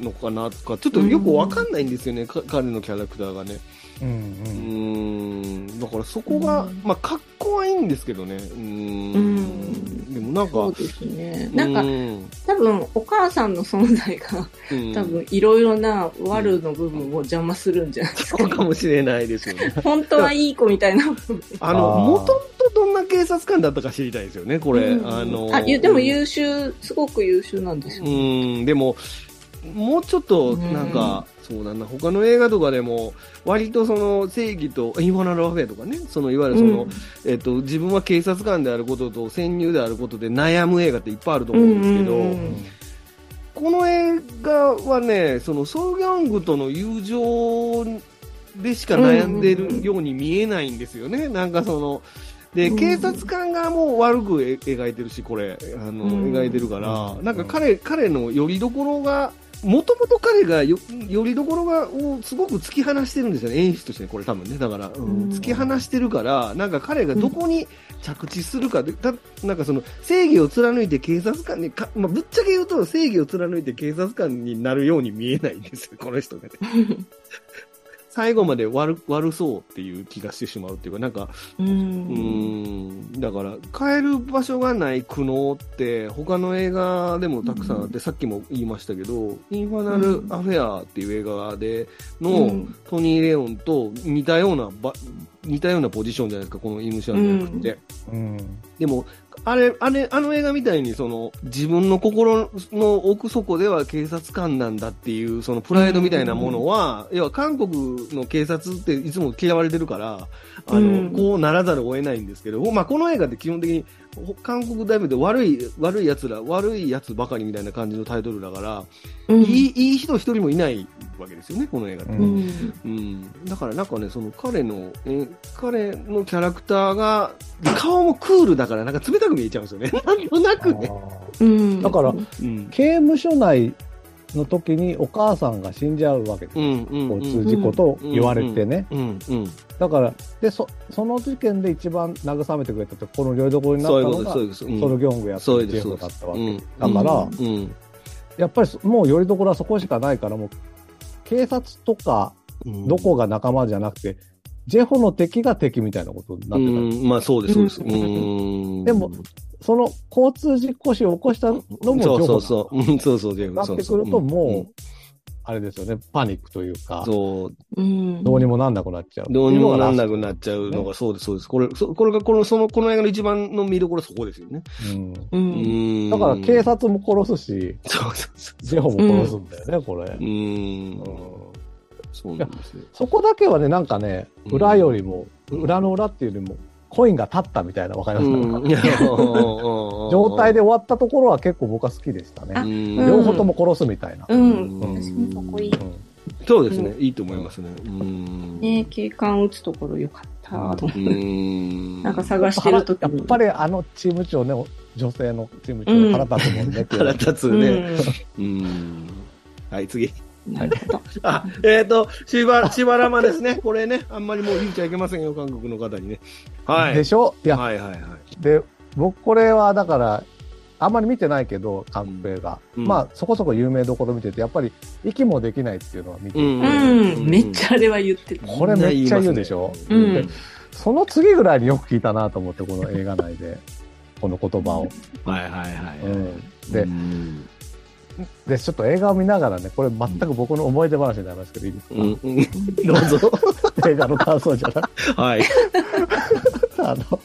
Speaker 1: のかなとか、ちょっとよくわかんないんですよね、か彼のキャラクターがね。
Speaker 2: うん
Speaker 1: う
Speaker 2: うん。
Speaker 1: ん、だからそこが、
Speaker 3: うん
Speaker 1: まあ、格好はいいんですけどね。うん。なんか、
Speaker 3: そうですね。なんか
Speaker 1: う、ん
Speaker 3: 多分、お母さんの存在が、
Speaker 1: うん
Speaker 3: 多分、いろいろな悪の部分を邪魔するんじゃないですか。
Speaker 1: そうかもしれないですよね。
Speaker 3: 本当はいい子みたいな。
Speaker 1: あの、もともとどんな警察官だったか知りたいですよね、これ。
Speaker 3: うん
Speaker 1: あの、
Speaker 3: あ、ゆでも優秀、すごく優秀なんですよ。
Speaker 1: うん、でも、もうちょっと、なんか、そうだ。な、他の映画とかでも、割とその正義と、インフォナルアフェアとかね、そのいわゆるその、えっと、自分は警察官であることと潜入であることで悩む映画っていっぱいあると思うんですけど、
Speaker 3: うんうんうん。
Speaker 1: この映画はね、そのソルギャングとの友情でしか悩んでるように見えないんですよね。なんかその、で、
Speaker 3: うん。
Speaker 1: 警察官がもう悪くえ描いてるし、これ、あの、
Speaker 3: うん。
Speaker 1: 描いてるから、
Speaker 2: うん。
Speaker 1: なんか彼、彼のよりどころが、もともと彼がよ、よりどころが、をすごく突き放してるんですよね、演出として、これ多分ね。だから、うん
Speaker 3: うん
Speaker 1: 突き放してるから、なんか彼がどこに着地するかで、たなんかその、正義を貫いて警察官にか、まあ、ぶっちゃけ言うと、正義を貫いて警察官になるように見えないんですよ、この人がね。最後まで悪、悪そうっていう気がしてしまうっていうか、なんか、
Speaker 3: う。
Speaker 1: うんん、だから、帰る場所がない苦悩って、他の映画でもたくさんあって、さっきも言いましたけど、インファナル・アフェアっていう映画での、
Speaker 3: うん
Speaker 1: トニー・レオンと似たようなば、似たようなポジションじゃないですか、このイムシャンの役って。
Speaker 2: うん。
Speaker 1: でも、あれ、あれ、あの映画みたいに、その、自分の心の奥底では警察官なんだっていう、そのプライドみたいなものは、要は韓国の警察っていつも嫌われてるから、あの、
Speaker 3: うん。
Speaker 1: こうならざるを得ないんですけど、まあ、この映画って基本的に、ほ韓国大名で悪い、悪い奴ら、悪い奴ばかりみたいな感じのタイトルだから、
Speaker 3: うん
Speaker 1: いい、いい人一人もいないわけですよね、この映画って。
Speaker 2: う
Speaker 3: うんん。
Speaker 1: うん、だからなんかね、その彼の、え彼のキャラクターが、顔もクールだからなんか冷たく見えちゃうんですよね。なんとなくね。
Speaker 3: うん。
Speaker 2: だから
Speaker 1: うん。
Speaker 2: 刑務所内の時にお母さんが死んじゃうわけです。交通事故と言われてね。だから、で、そ、その事件で一番慰めてくれたって、このよりどころになったのが、
Speaker 1: そういうことです。
Speaker 2: ソルギョングやって
Speaker 1: そうです
Speaker 2: るジェフだったわけ。
Speaker 1: うん
Speaker 2: だから、
Speaker 1: うん。
Speaker 2: やっぱりそもうよりどころはそこしかないから、もう、警察とか、
Speaker 1: うん
Speaker 2: どこが仲間じゃなくて、ジェホの敵が敵みたいなことにな
Speaker 1: う
Speaker 2: ってた。
Speaker 1: ん、まあそうです、そうです。
Speaker 2: でもその交通事故死を起こしたのも
Speaker 1: そう
Speaker 2: ホ
Speaker 1: そうそう。うんそうそう、
Speaker 2: なってくると、
Speaker 1: そうそう
Speaker 2: もう、あれですよね、パニックというか、
Speaker 1: そう、
Speaker 3: うん。
Speaker 2: どうにもなんなくなっちゃう。
Speaker 1: どうにもなんなく
Speaker 2: っ
Speaker 1: なっちゃうのが、そうです、そうです。これ、そこれが、この、その、この映画の一番の見どころはそこですよね。
Speaker 2: うん。だから警察も殺すし、
Speaker 1: そうそうそ
Speaker 2: ジェホも殺すんだよね、これ。
Speaker 1: う。うん。そうなんですよ。
Speaker 2: そこだけはね、なんかね、
Speaker 1: うん
Speaker 2: 裏よりも、裏の裏っていうよりも、コインが立ったみたいな、わかりますか、
Speaker 1: うん。
Speaker 2: 状
Speaker 1: 状
Speaker 2: 態で終わったところは結構僕は好きでしたね。
Speaker 1: うん
Speaker 2: 両方とも殺すみたいな。
Speaker 3: う
Speaker 1: うん
Speaker 3: そこいい。
Speaker 1: そうですね、いいと思いますね。うん。
Speaker 3: ね警官撃つところよかったと思
Speaker 1: う
Speaker 3: って。
Speaker 1: ん。
Speaker 3: なんか探してるとき
Speaker 2: やっぱりあのチーム長ね、女性のチーム長
Speaker 3: うん
Speaker 2: 腹立つもんね。
Speaker 1: 腹立つ
Speaker 3: う
Speaker 1: ね。
Speaker 3: ん。
Speaker 1: うん。はい、次。
Speaker 3: なるほど。
Speaker 1: あ、えっ、と、しば、しばらまですね。これね、あんまりもう言っちゃいけませんよ、韓国の方にね。はい。
Speaker 2: でしょ？いや、
Speaker 1: はいはいはい。
Speaker 2: で、僕これはだから、あんまり見てないけど、韓国映画。
Speaker 1: うん
Speaker 2: まあ、そこそこ有名どころ見てて、やっぱり、息もできないっていうのは見てて、
Speaker 1: うん
Speaker 3: うん。めっちゃあれは言ってる。
Speaker 2: これめっちゃ言うでしょ？
Speaker 3: う
Speaker 1: うん
Speaker 3: ん。
Speaker 2: その次ぐらいによく聞いたなと思って、この映画内で、この言葉を。
Speaker 1: はいはいはい。
Speaker 2: うんで
Speaker 1: う、ん
Speaker 2: で、ちょっと映画を見ながらね、これ全く僕の思い出話になりますけど、いいですか、
Speaker 1: うんうんどうぞ。
Speaker 2: 映画の感想じゃない
Speaker 1: はい。
Speaker 2: あの、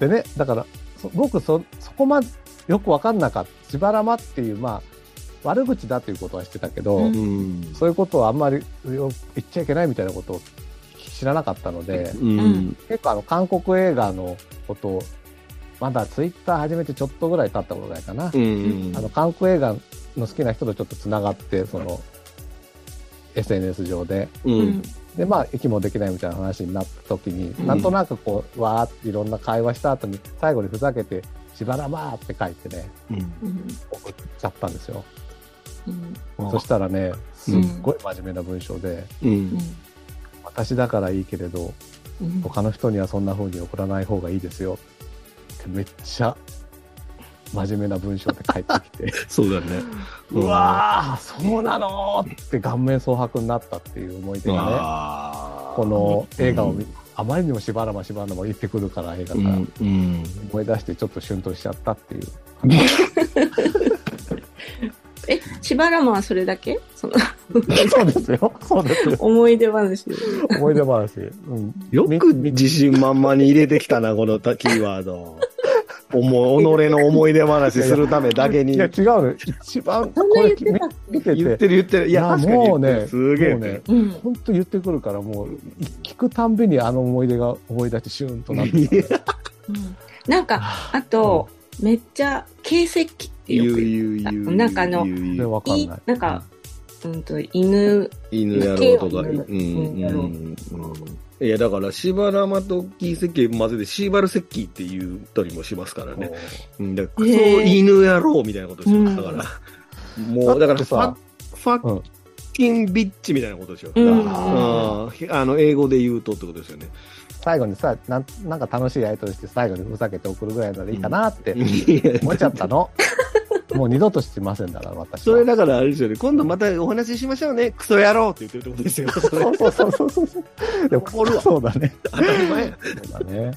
Speaker 2: でね、だから、そ僕そ、そこまでよくわかんなかった。しばらまっていう、まあ、悪口だということは知ってたけど、
Speaker 3: うん
Speaker 1: うん。
Speaker 2: そういうことをあんまりよ言っちゃいけないみたいなことを知らなかったので、
Speaker 1: うん。
Speaker 2: 結構あの、韓国映画のことを、まだツイッター始めてちょっとぐらい経ったことぐらいかな。
Speaker 1: うん。
Speaker 2: あの、韓国映画の好きな人とちょっと繋がって、その、SNS 上で。
Speaker 1: う。
Speaker 3: うんん。
Speaker 2: で、まあ、息もできないみたいな話になった時に、
Speaker 3: うん
Speaker 2: なんとなくこう、わーっていろんな会話した後に、最後にふざけて、しばらまーって書いてね、
Speaker 1: うん。
Speaker 3: うん。
Speaker 2: 送っちゃったんですよ。
Speaker 3: うん。
Speaker 2: そしたらね、すっごい真面目な文章で、
Speaker 1: うん。
Speaker 2: 私だからいいけれど、
Speaker 3: うん。
Speaker 2: 他の人にはそんな風に送らない方がいいですよ。ってめっちゃ真面目な文章で帰ってきて、
Speaker 1: そうだね。
Speaker 2: うわー、そうなのって顔面蒼白になったっていう思い出がね、この映画を見、あまりにもしばらましばらま言ってくるから映画から
Speaker 1: うん、うん。
Speaker 2: 思い出してちょっとシュンとしちゃったっていう。
Speaker 3: え、しばらまはそれだけ？その
Speaker 2: そうですよ。そうですよ。
Speaker 3: 思い出話。
Speaker 2: 思い出話。うん。
Speaker 1: よく自信満々に入れてきたな、このキーワード。思い、己の思い出話するためだけに
Speaker 2: いや、違うの。一番、
Speaker 3: そんな
Speaker 2: これ
Speaker 3: 言ってたっ
Speaker 2: 見て
Speaker 1: 言って
Speaker 2: て、
Speaker 1: る言ってる。いや、確かに
Speaker 2: もうね
Speaker 1: すげえ
Speaker 2: もうね。本当言ってくるから、もう、聞くたんびにあの思い出が思い出してシューンとなって
Speaker 3: なんか、あと、めっちゃ、形跡って
Speaker 1: 言う。
Speaker 3: なんかあの
Speaker 2: ない。
Speaker 3: なんか、うんと、犬、
Speaker 1: 犬やろうとか。うん。いや、だから、シバラマとキー石器混ぜて、シーバル石器って言ったりもしますからね。うん、だから、クソ犬やろうみたいなことですよ。
Speaker 3: うん
Speaker 1: だから、もう、だから、
Speaker 2: さ
Speaker 1: ファッキンビッチみたいなことでしょ。
Speaker 3: うん
Speaker 1: うんあの、英語で言うとってことですよね。
Speaker 2: 最後にさなん、なんか楽しいやりとりして最後にふざけて送るぐらいならいいかなって思っちゃったの。もう二度としませんだから、私は。
Speaker 1: それだからあれですよね。今度またお話ししましょうね。クソ野郎って言ってるってことですよ。それ
Speaker 2: そうそうそうそうそう。でも、
Speaker 1: 怒るわ
Speaker 2: そうだね。
Speaker 1: 当たり前や。
Speaker 2: そうだね。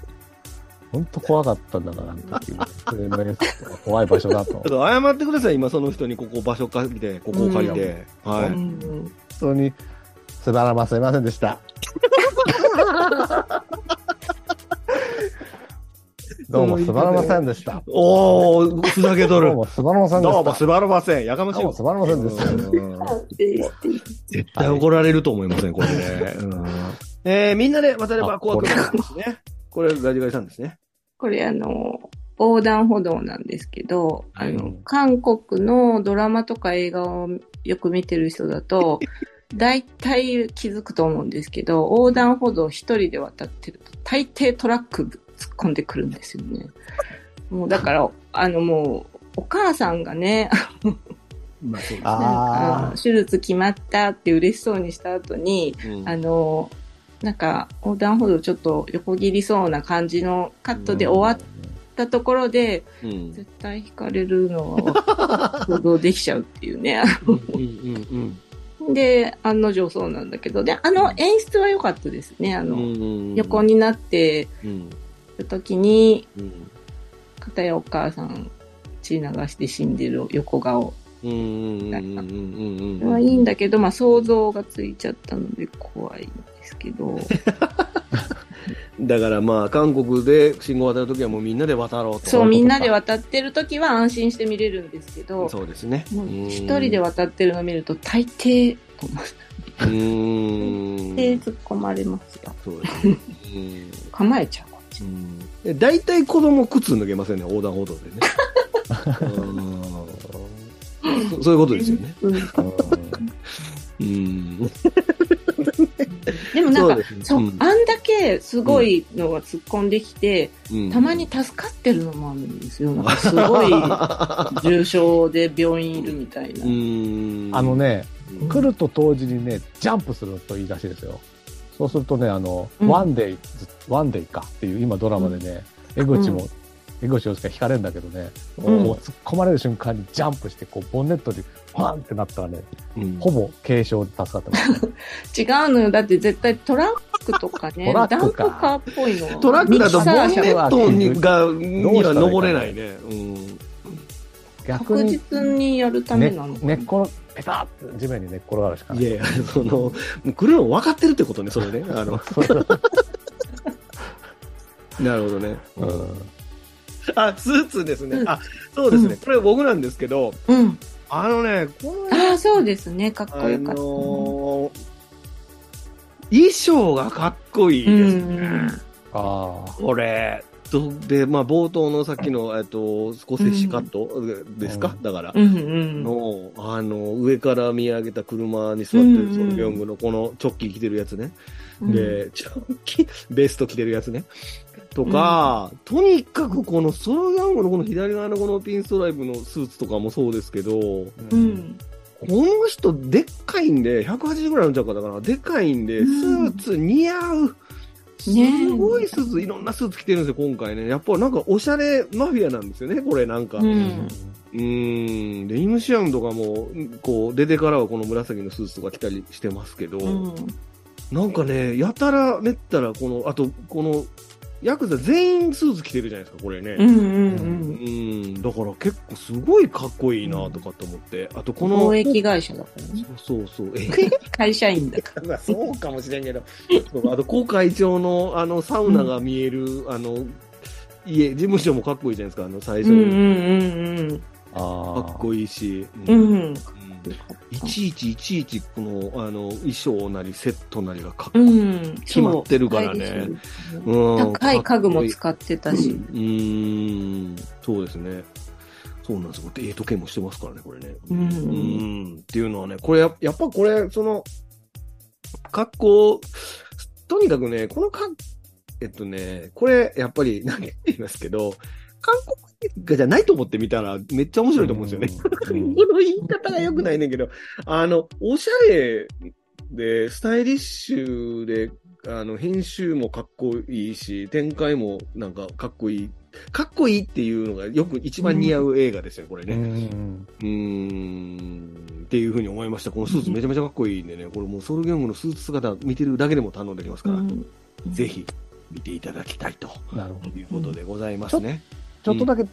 Speaker 2: 本当怖かったんだから、あの時。SNS とか怖い場所だと
Speaker 1: ちょっ。と謝ってください。今その人にここ場所借りて、ここを借りて。はい。
Speaker 3: うん
Speaker 2: 本当に、すばらますいませんでした。どうもすばらませんでした。
Speaker 1: おー、ふざけとる。
Speaker 2: どうもすばらませんでした。
Speaker 1: どうもすばらません。やかましいわ
Speaker 2: どうもすばらませんでした。
Speaker 1: 絶対怒られると思いません、これね。うんえー、みんなで渡れば怖くないですね。これ、ラジガリさんですね。
Speaker 3: これあの、横断歩道なんですけど、
Speaker 1: はい
Speaker 3: あの、韓国のドラマとか映画をよく見てる人だと、大体気づくと思うんですけど、横断歩道を一人で渡ってると、大抵トラック突っ込んでくるんですよね。もうだから、あのもう、お母さんがね、
Speaker 1: まあ、そうですね。
Speaker 2: あ
Speaker 3: あ手術決まったって嬉しそうにした後に、
Speaker 1: うん。
Speaker 3: あの、なんか横断歩道ちょっと横切りそうな感じのカットで終わったところで、
Speaker 1: うん。
Speaker 3: 絶対引かれるのは想像できちゃうっていうね。
Speaker 1: うんうん
Speaker 3: で、案の定そうなんだけど、で、あの演出は良かったですね。あ
Speaker 1: うん
Speaker 3: の、
Speaker 1: うん。
Speaker 3: 横になって
Speaker 1: うん
Speaker 3: る時に、
Speaker 1: うん
Speaker 3: 片やお母さん血流して死んでる横顔。
Speaker 1: うんうんうんうんうん
Speaker 3: はいいんだけど、まあ想像がついちゃったので怖いんですけど。
Speaker 1: だからまあ、韓国で信号渡るときはもうみんなで渡ろうと。
Speaker 3: そう、みんなで渡ってる時は安心して見れるんですけど、
Speaker 1: そうですね。
Speaker 3: 一人で渡ってるのを見ると大抵、こ
Speaker 1: うーん。
Speaker 3: で突っ込まれますよ。
Speaker 1: そうですね。うん
Speaker 3: 構えちゃう。
Speaker 1: 大体子供靴脱げませんね、横断歩道でね。うんそそういうことですよね。
Speaker 3: でもなんか、
Speaker 1: そうね
Speaker 3: あんだけすごいのが突っ込んできて、
Speaker 1: うん
Speaker 3: たまに助かってるのもあるんですよ。なんかすごい重症で病院いるみたいな。
Speaker 1: うん。
Speaker 2: あのね、
Speaker 1: うん、
Speaker 2: 来ると同時にね、ジャンプするといいらしいですよ。そうするとね、あの、
Speaker 3: うん
Speaker 2: ワンデイ、ワンデイかっていう今ドラマでね、江口も、江口洋介引かれるんだけどね、
Speaker 3: うん
Speaker 2: こう突っ込まれる瞬間にジャンプして、こう、ボンネットでパーンってなったらね、
Speaker 1: うん
Speaker 2: ほぼ軽傷で助かってます。
Speaker 3: 違うのよ。だって絶対トラックとかね、
Speaker 2: トラッ
Speaker 3: ダンプカーっぽいのは
Speaker 1: トラックだとボンネットにがには登れないね。うん。
Speaker 3: 確
Speaker 2: 逆に、
Speaker 3: 実にやるため
Speaker 2: ね
Speaker 3: なのかな、
Speaker 2: 寝っ転、ペタって地面に寝っ転がるしかないい。
Speaker 1: やいや、その、もう来るの分かってるってことね、それね。あの、なるほどね。
Speaker 2: うん
Speaker 1: あ、スーツですね。あ、そうですね。これ僕なんですけど、
Speaker 3: うん。
Speaker 1: あのね、この
Speaker 3: ああ、そうですね。かっ
Speaker 1: あ
Speaker 3: こよかった。
Speaker 1: のー衣装がかっこいいですね。
Speaker 3: うん
Speaker 2: ああ。
Speaker 1: これ。とで、まあ、冒頭のさっきの、えっと、スコセッシカットですか、
Speaker 2: うん
Speaker 1: だから。
Speaker 3: うんうん。
Speaker 1: の、あの、上から見上げた車に座ってるソルギョングのこのチョッキ着てるやつね。
Speaker 3: うん、
Speaker 1: で、チョッキ、ベスト着てるやつね。とか、とにかくこのソロギャングのこの左側のこのピンストライプのスーツとかもそうですけど、こ
Speaker 3: うん。
Speaker 1: の人でっかいんで、180ぐらいのちゃうかだから、でっかいんで、ス
Speaker 3: うん
Speaker 1: ーツ似合う。す
Speaker 3: ね
Speaker 1: ごいスーツ、いろんなスーツ着てるんですよ、今回ね。やっぱなんかおしゃれマフィアなんですよね、これなんか。
Speaker 3: う。
Speaker 1: うんーん。で、イムシアンとかも、こう、出てからはこの紫のスーツとか着たりしてますけど、
Speaker 3: うん。
Speaker 1: なんかね、やたらめったら、この、あと、この、ヤクザ全員スーツ着てるじゃないですか、これね。
Speaker 3: うんうん
Speaker 1: うん、だから結構すごいかっこいいなとかって思って、あとこの、
Speaker 3: 貿易会社だからね。
Speaker 1: そうそう。そう、え
Speaker 3: 会社員だか
Speaker 1: まあそうかもしれんけど、あと、高会長のあのサウナが見える、あの、家、事務所もかっこいいじゃないですか、あの最
Speaker 3: ら。
Speaker 1: 初に。
Speaker 3: うんうんうんうん。
Speaker 2: あ
Speaker 1: かっこいいし、
Speaker 3: う
Speaker 1: うん
Speaker 3: ん。
Speaker 1: いちいちいちいちこのあの衣装なりセットなりがかっこ
Speaker 3: う
Speaker 1: いい。
Speaker 3: ん。
Speaker 1: 決まってるからね
Speaker 3: そう
Speaker 1: うん
Speaker 3: 高い家具も使ってたし。
Speaker 1: うん、そうですね。そうなんですよ。ええ時計もしてますからね、これね。
Speaker 3: うん
Speaker 1: うんっていうのはね、これや、やっぱこれ、その、格好、とにかくね、このか、えっとね、これ、やっぱり、何て言いますけど、韓国映画じゃないと思って見たら、めっちゃ面白いと思うんですよね。
Speaker 2: うん
Speaker 1: この言い方が良くないねんけど、あの、おしゃれで、スタイリッシュで、あの、編集もかっこいいし、展開もなんかかっこいい。かっこいいっていうのがよく一番似合う映画ですよ、これ
Speaker 2: う
Speaker 1: ね。
Speaker 2: ん
Speaker 1: うーんっていうふうに思いました。このスーツめちゃめちゃかっこいいんでね、これもうソルギョングのスーツ姿見てるだけでも堪能できますから、
Speaker 3: うん
Speaker 1: ぜひ見ていただきたいと
Speaker 2: なるほど。
Speaker 1: いうことでございますね。
Speaker 2: ちょっとだけ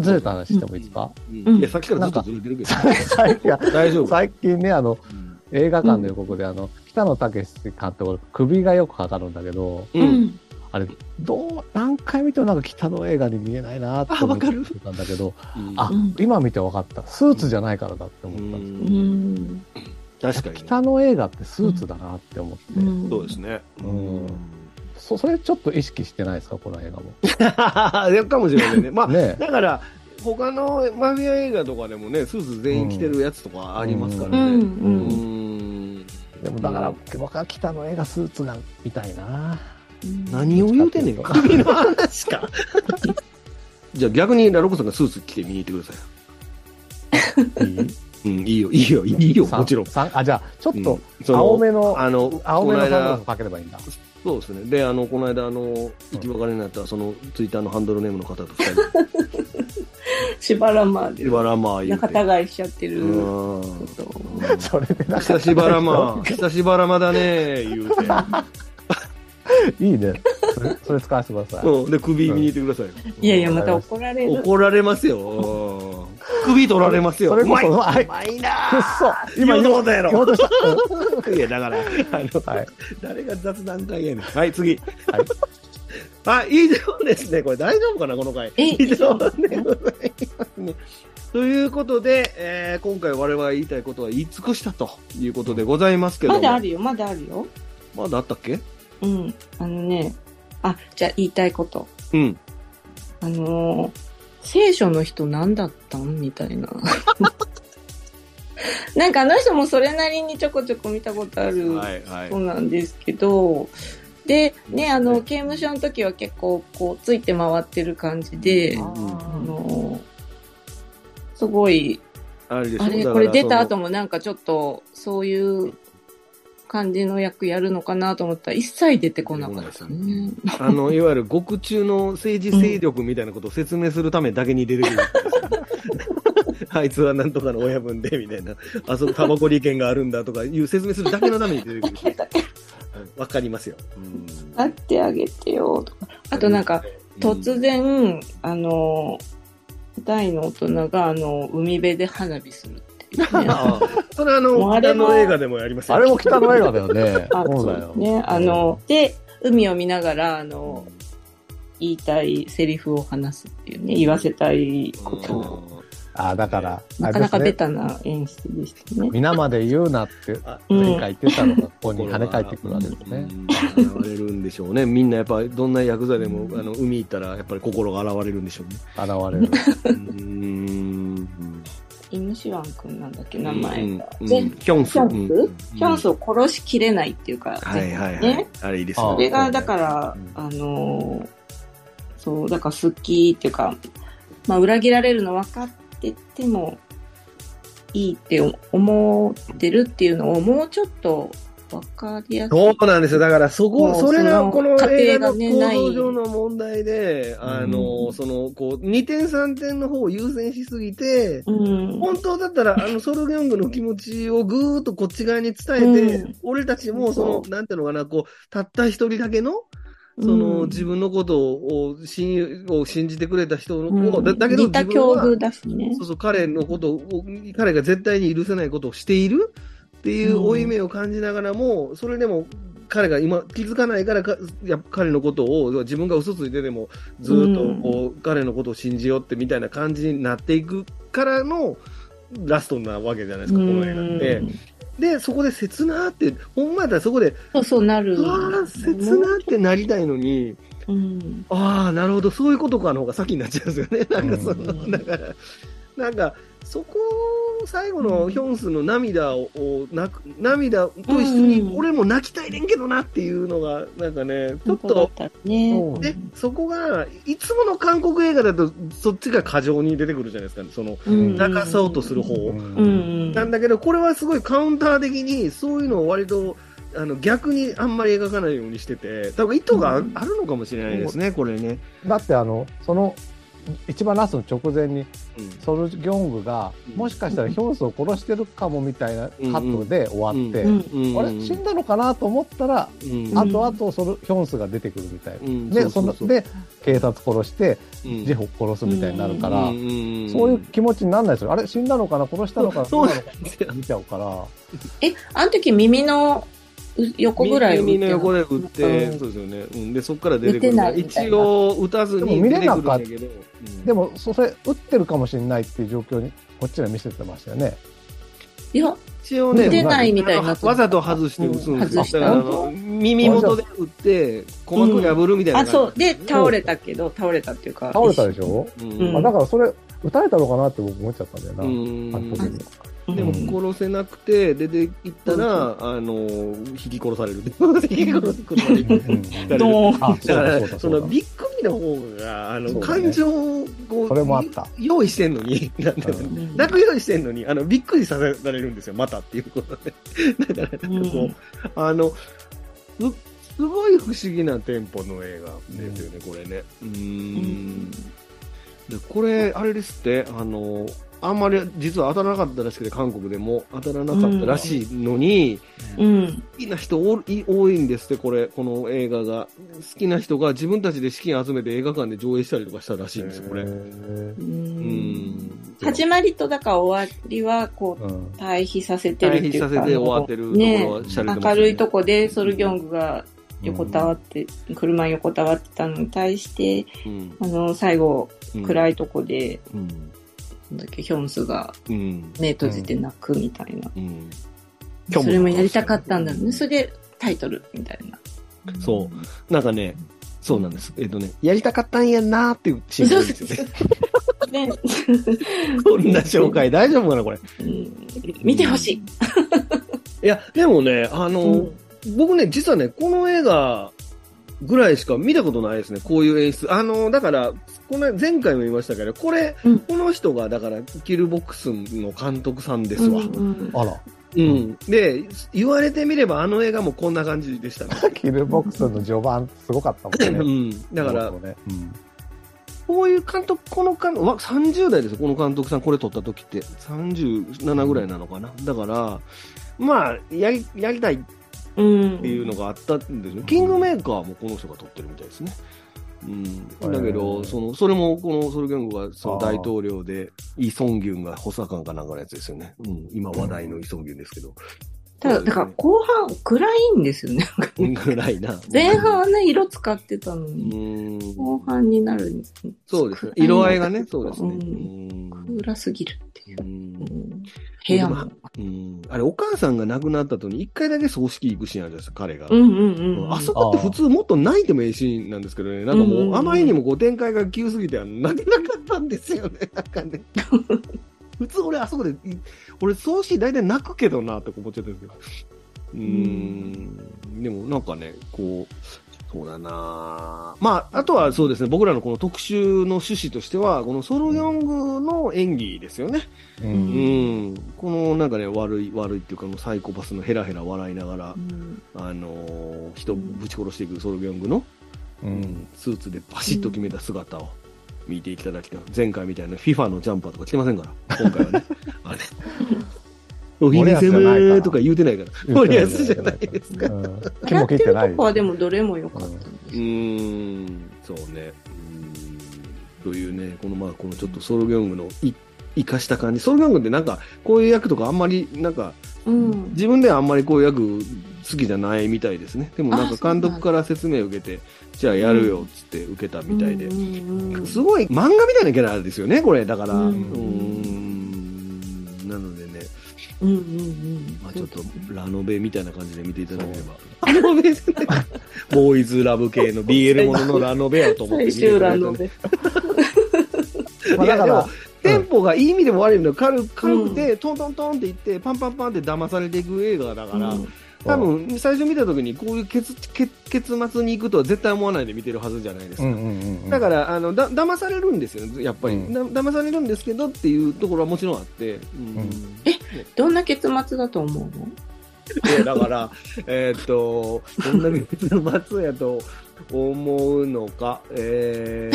Speaker 2: ずれた話してもいいですか、
Speaker 1: うんいや、さっきからずっとずれてるけど、
Speaker 2: 最近
Speaker 1: 大丈夫。
Speaker 2: 最近ね、あの、
Speaker 1: うん
Speaker 2: 映画館の予告で、あの、北野武監督、首がよくかかるんだけど。あれ、どう、何回見てもなんか北の映画に見えないなって思ってたんだけど、
Speaker 1: うん
Speaker 2: あ、
Speaker 3: うん
Speaker 2: 今見て分かった。スーツじゃないからだって思
Speaker 1: う
Speaker 2: ったんですよ。
Speaker 3: うんん。
Speaker 1: 確かにね。
Speaker 2: 北の映画ってスーツだなって思って、
Speaker 3: うん
Speaker 1: そうですね。
Speaker 2: うんそそれちょっと意識してないですか、この映画も。
Speaker 1: やかもしれないね。まあ、
Speaker 2: ね
Speaker 1: だから、他のマフィア映画とかでもね、スーツ全員着てるやつとかありますから
Speaker 3: うん。
Speaker 1: ね。
Speaker 3: う。
Speaker 1: うんん。
Speaker 2: でもだから、僕は北の映画スーツなんみたいな。
Speaker 1: 何を言うてんねん、首の話か。じゃあ逆にラロコさんがスーツ着て見に行ってください。
Speaker 2: いい？
Speaker 1: うん、いいよ、いいよ、いいよ、もちろん。
Speaker 2: あ、じゃあ、ちょっと青めの、
Speaker 1: あの、
Speaker 2: 青めのサングラスかければいいんだ。
Speaker 1: そうですね。で、あの、この間、あの、生き別れになった、その、ツイッターのハンドルネームの方と二人
Speaker 3: しばらま
Speaker 1: で、
Speaker 3: で
Speaker 1: バラマー言うて。
Speaker 3: 仲違いしちゃってる。
Speaker 2: それで
Speaker 1: 久しばらま、久しばらまだね、言うて。
Speaker 2: いいね。それそれ使わせてください。
Speaker 1: うん。で、首見に行ってくださいよ。
Speaker 3: いやいや、また怒られる。
Speaker 1: 怒られますよ。うん首取られますよ。
Speaker 2: それこそ、
Speaker 1: うまいうまいな
Speaker 2: くっそ今
Speaker 1: 言おうとやろ
Speaker 2: 言おうとした。
Speaker 1: いや、だから、あの、
Speaker 2: はい。
Speaker 1: 誰が雑談会やねん。はい、次。
Speaker 2: はい。
Speaker 1: あ、以上ですね。これ大丈夫かな、この回。
Speaker 3: え？
Speaker 1: 以上でございますね。ということで、えー今回我々が言いたいことは言い尽くしたということでございますけども。
Speaker 3: まだあるよ、まだあるよ。
Speaker 1: まだあったっけ？
Speaker 3: うん。あのね、あ、じゃあ言いたいこと。
Speaker 1: うん。
Speaker 3: あのー聖書の人何だったん？みたいな。なんかあの人もそれなりにちょこちょこ見たことある
Speaker 1: はい、はい
Speaker 3: そう。なんですけど、で、ね、あの、
Speaker 1: そうですね
Speaker 3: 刑務所の時は結構、こう、ついて回ってる感じで、あ
Speaker 2: あ
Speaker 3: の、すごい、
Speaker 1: あれ
Speaker 3: これ出た後
Speaker 1: そ
Speaker 3: もなんかちょっと、そういう感じの役やるのかなと思ったら、一切出てこなかったね。
Speaker 1: のあの、いわゆる獄中の政治勢力みたいなことを説明するためだけに出てくるんです。あいつはなんとかの親分で、みたいな。あそこタバコ利権があるんだとかいう説明するだけのために出てくる。うんわかりますよ。うん
Speaker 3: 会ってあげてよ、とか。あとなんか、突然、あの、大の大人が、あの、海辺で花火する
Speaker 1: それあの、
Speaker 3: あれも
Speaker 1: 北の映画でもやりますよ。
Speaker 2: あれも北の映画だよね。
Speaker 3: あ
Speaker 2: そうだよ。
Speaker 3: ね。あの、で、海を見ながら、あの、言いたいセリフを話すっていうね、言わせたいことを。
Speaker 2: あ、だから、
Speaker 3: なかなかベタな演出でしたね。
Speaker 2: 皆まで言うなって
Speaker 1: あ
Speaker 2: 前回言ってたのが、ここに跳ね返ってくるわけですね。
Speaker 1: うん。現れるんでしょうね。みんなやっぱどんなヤクザでも、あの、海行ったらやっぱり心が現れるんでしょうね。
Speaker 2: 現れる。
Speaker 1: うん。
Speaker 3: イムシワン君なんだっけ、名前が。
Speaker 1: うん
Speaker 3: で、
Speaker 1: キョンス。
Speaker 3: キョンス？
Speaker 1: うん
Speaker 3: キョンスを殺しきれないっていうか、
Speaker 1: はいはいはい
Speaker 3: ね？
Speaker 1: あれいいですね。
Speaker 3: それが、だから
Speaker 1: うん、
Speaker 3: あのーそう、だから好きっていうか、まあ、裏切られるの分かっててもいいって思ってるっていうのをもうちょっとわかりやすい。
Speaker 1: そうなんですよ。だから、そこ、それが、この
Speaker 3: 家
Speaker 1: 映画の構造上の問題で、あの、
Speaker 2: うん
Speaker 1: その、こう、2点3点の方を優先しすぎて、
Speaker 3: うん。
Speaker 1: 本当だったら、あの、ソルギョングの気持ちをぐーっとこっち側に伝えて、
Speaker 3: うん
Speaker 1: 俺たちも、その
Speaker 3: そ、
Speaker 1: なんていうのかな、こう、たった一人だけの、その、
Speaker 3: うん
Speaker 1: 自分のことを、親友を信じてくれた人の、
Speaker 3: うん
Speaker 1: だだけど自分は。そうそう、彼のことを、彼が絶対に許せないことをしているっていう負い目を感じながらも、それでも彼が今気づかないからか、や彼のことを自分が嘘ついてでもずっとこう、彼のことを信じようってみたいな感じになっていくからのラストなわけじゃないですか、この映画って。で、そこで切なって、ほんまやったらそこで、
Speaker 3: そうそうなる。
Speaker 1: うわー、切なってなりたいのに、
Speaker 3: うん。
Speaker 1: ああ、なるほど、そういうことかの方が先になっちゃうんですよね。なんかその、
Speaker 3: うん
Speaker 1: だから、なんか、そこ、最後のヒョンスの涙を、を泣く、涙と一緒に
Speaker 3: う、ん
Speaker 1: 俺も泣きたいねんけどなっていうのが、なんかね、ちょっと、
Speaker 3: ね。
Speaker 2: そう
Speaker 1: で、そこが、いつもの韓国映画だと、そっちが過剰に出てくるじゃないですか、その、
Speaker 3: うん
Speaker 1: 泣かそうとする方。
Speaker 3: うんうん。
Speaker 1: なんだけど、これはすごいカウンター的に、そういうのを割と、あの逆にあんまり描かないようにしてて、多分意図があるのかもしれないですね、これね。
Speaker 2: だってあの、その、一番ラストの直前に、
Speaker 1: うん。
Speaker 2: ソルギョングが、もしかしたらヒョンスを殺してるかもみたいなカットで終わって、あれ死んだのかなと思ったら、
Speaker 1: うん。
Speaker 2: 後々ソルヒョンスが出てくるみたいな。
Speaker 1: うん。
Speaker 2: で、
Speaker 1: そ
Speaker 2: ので、警察殺して、
Speaker 1: うん。
Speaker 2: ジェホ殺すみたいになるから、
Speaker 1: うん。うん。
Speaker 2: そういう気持ちにならないですよ。あれ死んだのかな？殺したのかな？
Speaker 1: そう
Speaker 2: 見ちゃうから。
Speaker 3: え、あの時耳のう横ぐらい
Speaker 1: 耳の横で打って、
Speaker 3: うん。
Speaker 1: そうですよね。うん、で、そこから出てくる一応、打たずに出てくるんだけど。
Speaker 2: でも、それ、撃ってるかもしれないっていう状況に、こっちは見せてましたよね。
Speaker 3: いや、
Speaker 1: 一応ね、
Speaker 3: 打てないみたいにな
Speaker 1: わざと外して打つんですよ。
Speaker 3: 外した
Speaker 1: だからあの耳元で打って、鼓膜破るみたいな
Speaker 3: あ、
Speaker 1: 感じ。
Speaker 3: そう。で、倒れたけど、倒れたっていうか。
Speaker 2: 倒れたでしょ、
Speaker 1: うん。
Speaker 2: あ、だからそれ、撃たれたのかなって僕思っちゃったんだよな。
Speaker 1: うん。
Speaker 2: あの時に。
Speaker 1: でも
Speaker 3: うん。
Speaker 1: 殺せなくて、出て行ったら、あの、引き殺される。引き殺される。
Speaker 2: だうだそ
Speaker 1: のびっくりの方が、あの、
Speaker 2: ね
Speaker 1: 感情をこう
Speaker 2: それもあった
Speaker 1: 用意してんのに、なんていうの
Speaker 3: うん
Speaker 1: 泣く用意してんのに、あの、びっくりさせられるんですよ、またっていうことで。だから、なんかこう、あの、す、すごい不思議なテンポの映画ですよね、これね。うーん。で、これ、あれですって、あの、あんまり実は当たらなかったらしくて、韓国でも当たらなかったらしいのに、
Speaker 3: うん。
Speaker 1: 好きな人多いんですって、これ、この映画が。好きな人が自分たちで資金集めて映画館で上映したりとかしたらしいんですよ、これ。
Speaker 3: 始まりと、だから終わりは、こう、
Speaker 2: うん
Speaker 3: 対比させてるっ
Speaker 1: 対比
Speaker 3: ていうか。
Speaker 1: させて終わってるとこ
Speaker 3: ね
Speaker 1: ろはシャレてます、ね、
Speaker 3: 明るいとこでソルギョングが横たわって、車に横たわってたのに対して、
Speaker 1: うん。
Speaker 3: あの、最後、
Speaker 1: うん
Speaker 3: 暗いとこで、
Speaker 1: うん。
Speaker 3: なんだっけ、ヒョンスが
Speaker 1: うん。
Speaker 3: 目閉じて泣くみたいな。
Speaker 1: うん。
Speaker 3: それもやりたかったんだよね。それでタイトルみたいな。
Speaker 1: そう。なんかね、そうなんです。えっ、とね、やりたかったんやなーっていうシーンが多いですよね。
Speaker 3: ね
Speaker 1: こんな紹介大丈夫かな、これ。
Speaker 3: うん見てほしい。
Speaker 1: いや、でもね、あの、
Speaker 3: うん
Speaker 1: 僕ね、実はね、この映画ぐらいしか見たことないですね、こういう演出。あの、だから、この前回も言いましたけど、これ、
Speaker 3: うん
Speaker 1: この人が、だから、キルボックスの監督さんですわ。
Speaker 3: うんうん
Speaker 2: あら、
Speaker 1: うん。で、言われてみれば、あの映画もこんな感じでしたね。
Speaker 2: キルボックスの序盤すごかったも
Speaker 1: うん
Speaker 2: ね。
Speaker 1: ん。だから
Speaker 2: ねうん
Speaker 1: こういう監督、この監督、わ30代ですよ、この監督さん、これ撮った時って。37ぐらいなのかな。だから、まあ、やり、やりたいっ
Speaker 3: うん
Speaker 1: ていうのがあったんですよ。キングメーカーもこの人が撮ってるみたいですね。うん。だけ
Speaker 2: へ
Speaker 1: ど、
Speaker 2: ー
Speaker 1: その、それも、このソルギャングが、その大統領で、イ・ソンギュンが補佐官かなんかのやつですよね。うん。今話題のイ・ソンギュンですけど。
Speaker 3: ただ、だから後半暗いんですよね。
Speaker 1: うんぐらいな。
Speaker 3: 前半はね、色使ってたの
Speaker 1: う
Speaker 3: に、
Speaker 1: ん。
Speaker 3: 後半になるんです
Speaker 1: そうです色合いがね、そうですね。
Speaker 3: 暗すぎるっていう部屋も。
Speaker 1: うん。あれ、お母さんが亡くなった後に一回だけ葬式行くシーンあるじゃないですか、彼が。あそこって普通もっと泣いてもいいシーンなんですけどね、なんかもう、あまりにもこう展開が急すぎて、泣けなかったんですよね、なんかね。普通俺あそこで、い俺葬式大体泣くけどなって思っちゃったんですけど。うーん。でもなんかね、こう、そうだなまあ、あとはそうですね、僕らのこの特集の趣旨としては、このソル・ヨングの演技ですよね。
Speaker 2: う。
Speaker 1: うんん。このなんかね、悪い、悪いっていうか、サイコパスのヘラヘラ笑いながら、
Speaker 3: うん
Speaker 1: あのー人ぶち殺していくソル・ヨングの、
Speaker 2: う。
Speaker 1: うんん、スーツでパシッと決めた姿を見ていただきたい。前回みたいな FIFA のジャンパーとか着てませんから、今回はね。あれ？お姫様とか言うてないから。森保じゃないですか。
Speaker 2: うん。
Speaker 3: 笑
Speaker 2: 気も
Speaker 3: ってるとこ。はでもどれも良かった
Speaker 1: うーん、そうね。うーんというね、このまあ、このちょっとソルギョングのい生かした感じ。ソルギョングってなんか、こういう役とかあんまり、なんか、
Speaker 3: うん。
Speaker 1: 自分ではあんまりこういう役好きじゃないみたいですね。でもなんか監督から説明を受けて、じゃあやるよっつって受けたみたいですごい漫画みたいなキャラですよね、これ。だから。う
Speaker 3: うん。
Speaker 1: なのでね、
Speaker 3: うんうんうん。
Speaker 1: まあちょっとラノベみたいな感じで見ていただければ。ラノベですね。ボーイズラブ系の BL もののラノベやと思って見て いただいた
Speaker 3: 欄ので。
Speaker 2: まあだから
Speaker 1: テンポがいい意味でも悪い意味でも軽く軽くて、トントントンっていって、パンパンパンって騙されていく映画だから、
Speaker 3: うん
Speaker 1: 多分、最初見た時にこういう結結結末に行くとは絶対思わないで見てるはずじゃないですか。
Speaker 2: うんうんうんうん。
Speaker 1: だから、あの、だ、騙されるんですよ、やっぱり。
Speaker 2: うん
Speaker 1: だ騙されるんですけどっていうところはもちろんあって。うん
Speaker 3: どんな結末だと思うの？
Speaker 1: いや、だから、えーっと、どんな結末やと思うのか、え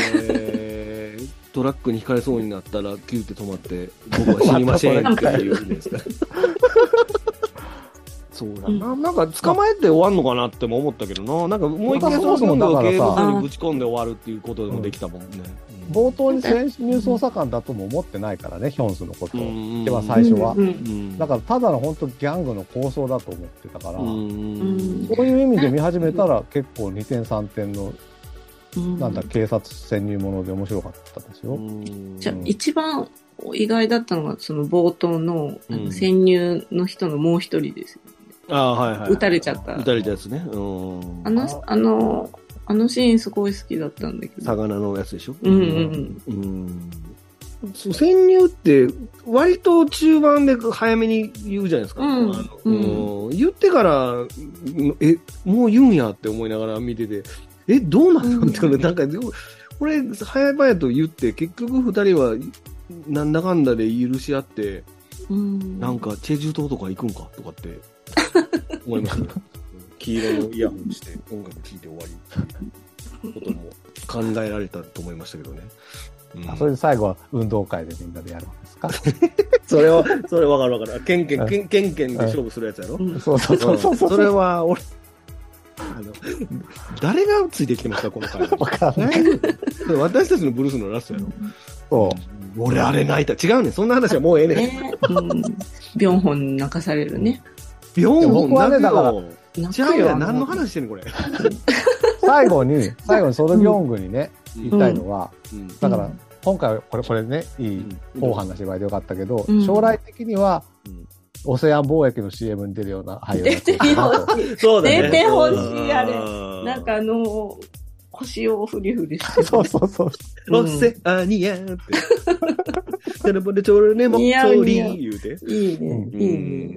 Speaker 1: ー、トラックにひかれそうになったら、キューって止まって、僕は死にませんっていう意味ですか。そうだな、なんか捕まえて終わんのかなっても思ったけどな、なんかもう一回
Speaker 2: そもそもだからさ
Speaker 1: 刑務所にぶち込んで終わるっていうことでもできたもんね。
Speaker 2: 冒頭に潜入捜査官だとも思ってないからね、ヒョンスのことを。
Speaker 1: うん。
Speaker 2: では最初は。
Speaker 3: うん。
Speaker 1: うん
Speaker 2: だからただの本当ギャングの構想だと思ってたから、
Speaker 1: うん。
Speaker 2: そういう意味で見始めたら結構2点3点の、
Speaker 3: うん。
Speaker 2: なんだ、警察潜入もので面白かったですよ。
Speaker 3: じゃあ
Speaker 2: うん
Speaker 3: 一番意外だったのが、その冒頭のあ
Speaker 1: うん。
Speaker 3: の潜入の人のもう一人ですよ。
Speaker 1: ああ、はいはい。
Speaker 3: 撃たれちゃった
Speaker 1: 撃たれたやつね。うん。
Speaker 3: あの、あの、あのシーンすごい好きだったんだけど。
Speaker 1: 魚のやつでしょ？
Speaker 3: うんうん
Speaker 1: うん。そう潜入って、割と中盤で早めに言うじゃないですか。
Speaker 3: うん
Speaker 1: あの
Speaker 3: うん
Speaker 1: うん言ってから、え、もう言うんやって思いながら見てて、え、どうなの？って、
Speaker 3: うん
Speaker 1: なんか、これ、早々と言って、結局二人は、なんだかんだで許し合って、
Speaker 3: うん。
Speaker 1: なんか、チェジュ島とか行くんかとかって、思いましたね。黄色のイヤホンして音楽聴いて終わり、ことも考えられたと思いましたけどね。うん
Speaker 2: あそれで最後は運動会でみんなでやるんですか？
Speaker 1: それは、それわかるわかる。ケンケン、ケンケンケンで勝負するやつやろ？
Speaker 3: うん
Speaker 2: そうそうそうそうそ
Speaker 1: れは、俺、あの、誰がついてきてますか、この回。
Speaker 2: わかんない。
Speaker 1: 私たちのブルースのラストやろ？
Speaker 2: そう。
Speaker 1: 俺あれ泣いた。違うねんそんな話はもうええねん。
Speaker 3: ね、うん。ビョンホンに泣かされるね。
Speaker 1: ビョンホン泣くよ。違うやん。何の話してんのこれ。
Speaker 2: 最後に、最後にソルギョングにね、
Speaker 1: うん
Speaker 2: 言いたいのは、
Speaker 1: うん
Speaker 2: だから、今回はこれ、これね、いい
Speaker 1: うん
Speaker 2: 後半な芝居でよかったけど、
Speaker 3: うん
Speaker 2: 将来的には、
Speaker 1: うん
Speaker 2: オセアン貿易の CM に出るような俳優
Speaker 3: 出てほしい。
Speaker 1: そうだね。
Speaker 3: 出てほしいあれ
Speaker 1: うん
Speaker 3: なんかあの、腰をフリフリしてる。
Speaker 2: そうそうそう。
Speaker 1: オセアニアって。テレポでちょるねもっ
Speaker 3: 似合
Speaker 1: とり
Speaker 3: う似合う
Speaker 1: 言うて。
Speaker 3: いいね。
Speaker 2: うん
Speaker 3: い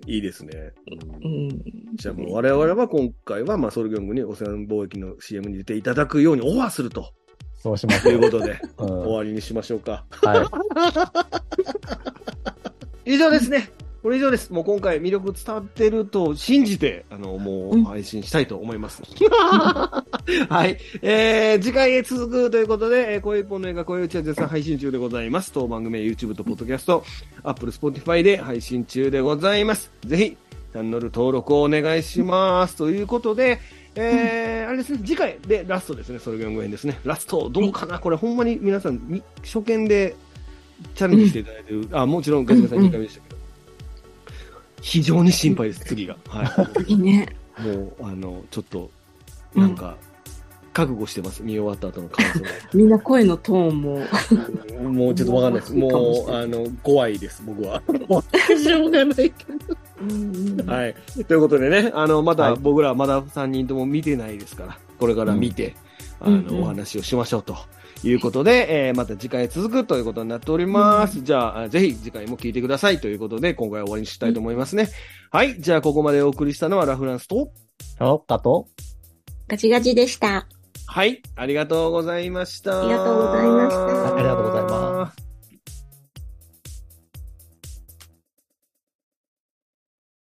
Speaker 3: い。
Speaker 1: いいですね。じゃあもう我々は今回は、まあ、ソルギョングにオセアン貿易の CM に出ていただくようにオファーすると
Speaker 2: そうしましょう。
Speaker 1: いうことで、
Speaker 2: うん
Speaker 1: 終わりにしましょうか。
Speaker 2: はい。
Speaker 1: 以上ですね。これ以上です。もう今回魅力伝わってると信じて、あの、も
Speaker 3: う
Speaker 1: うん配信したいと思います。はい。えー、次回へ続くということで、えー、こういう一本の映画、こういううちは絶賛配信中でございます。当番組は YouTube と Podcast、Apple、Spotify で配信中でございます。ぜひ、チャンネル登録をお願いします。ということで、えー、あれですね、次回でラストですね、それが5円ですね。ラスト、どうかな？これほんまに皆さん、み初見でチャレンジしていただいてる、あ、もちろんガチガさん2回目でした非常に心配です、次が。はい
Speaker 3: いね。
Speaker 1: い。もう、あの、ちょっと、なんか、覚悟してます、見終わった後の感想
Speaker 3: みんな声のトーンも。
Speaker 1: を。もうちょっとわかんないです。もう、あの、怖いです、僕は。しょうがないけど。はい。ということでね、あの、ま
Speaker 2: はい
Speaker 1: た僕らまだ3人とも見てないですから、これから見て、
Speaker 3: うん
Speaker 1: あの、
Speaker 3: うん
Speaker 1: お話をしましょうということで、えーまた次回続くということになっております。じゃあ、ぜひ次回も聞いてくださいということで、今回は終わりにしたいと思いますね。はい。じゃあ、ここまでお送りしたのはラフランスと、
Speaker 2: ロッカと、
Speaker 3: ガチガチでした。
Speaker 1: はい、ありがとうございました。
Speaker 3: ありがとうございました
Speaker 2: ありがとうございます。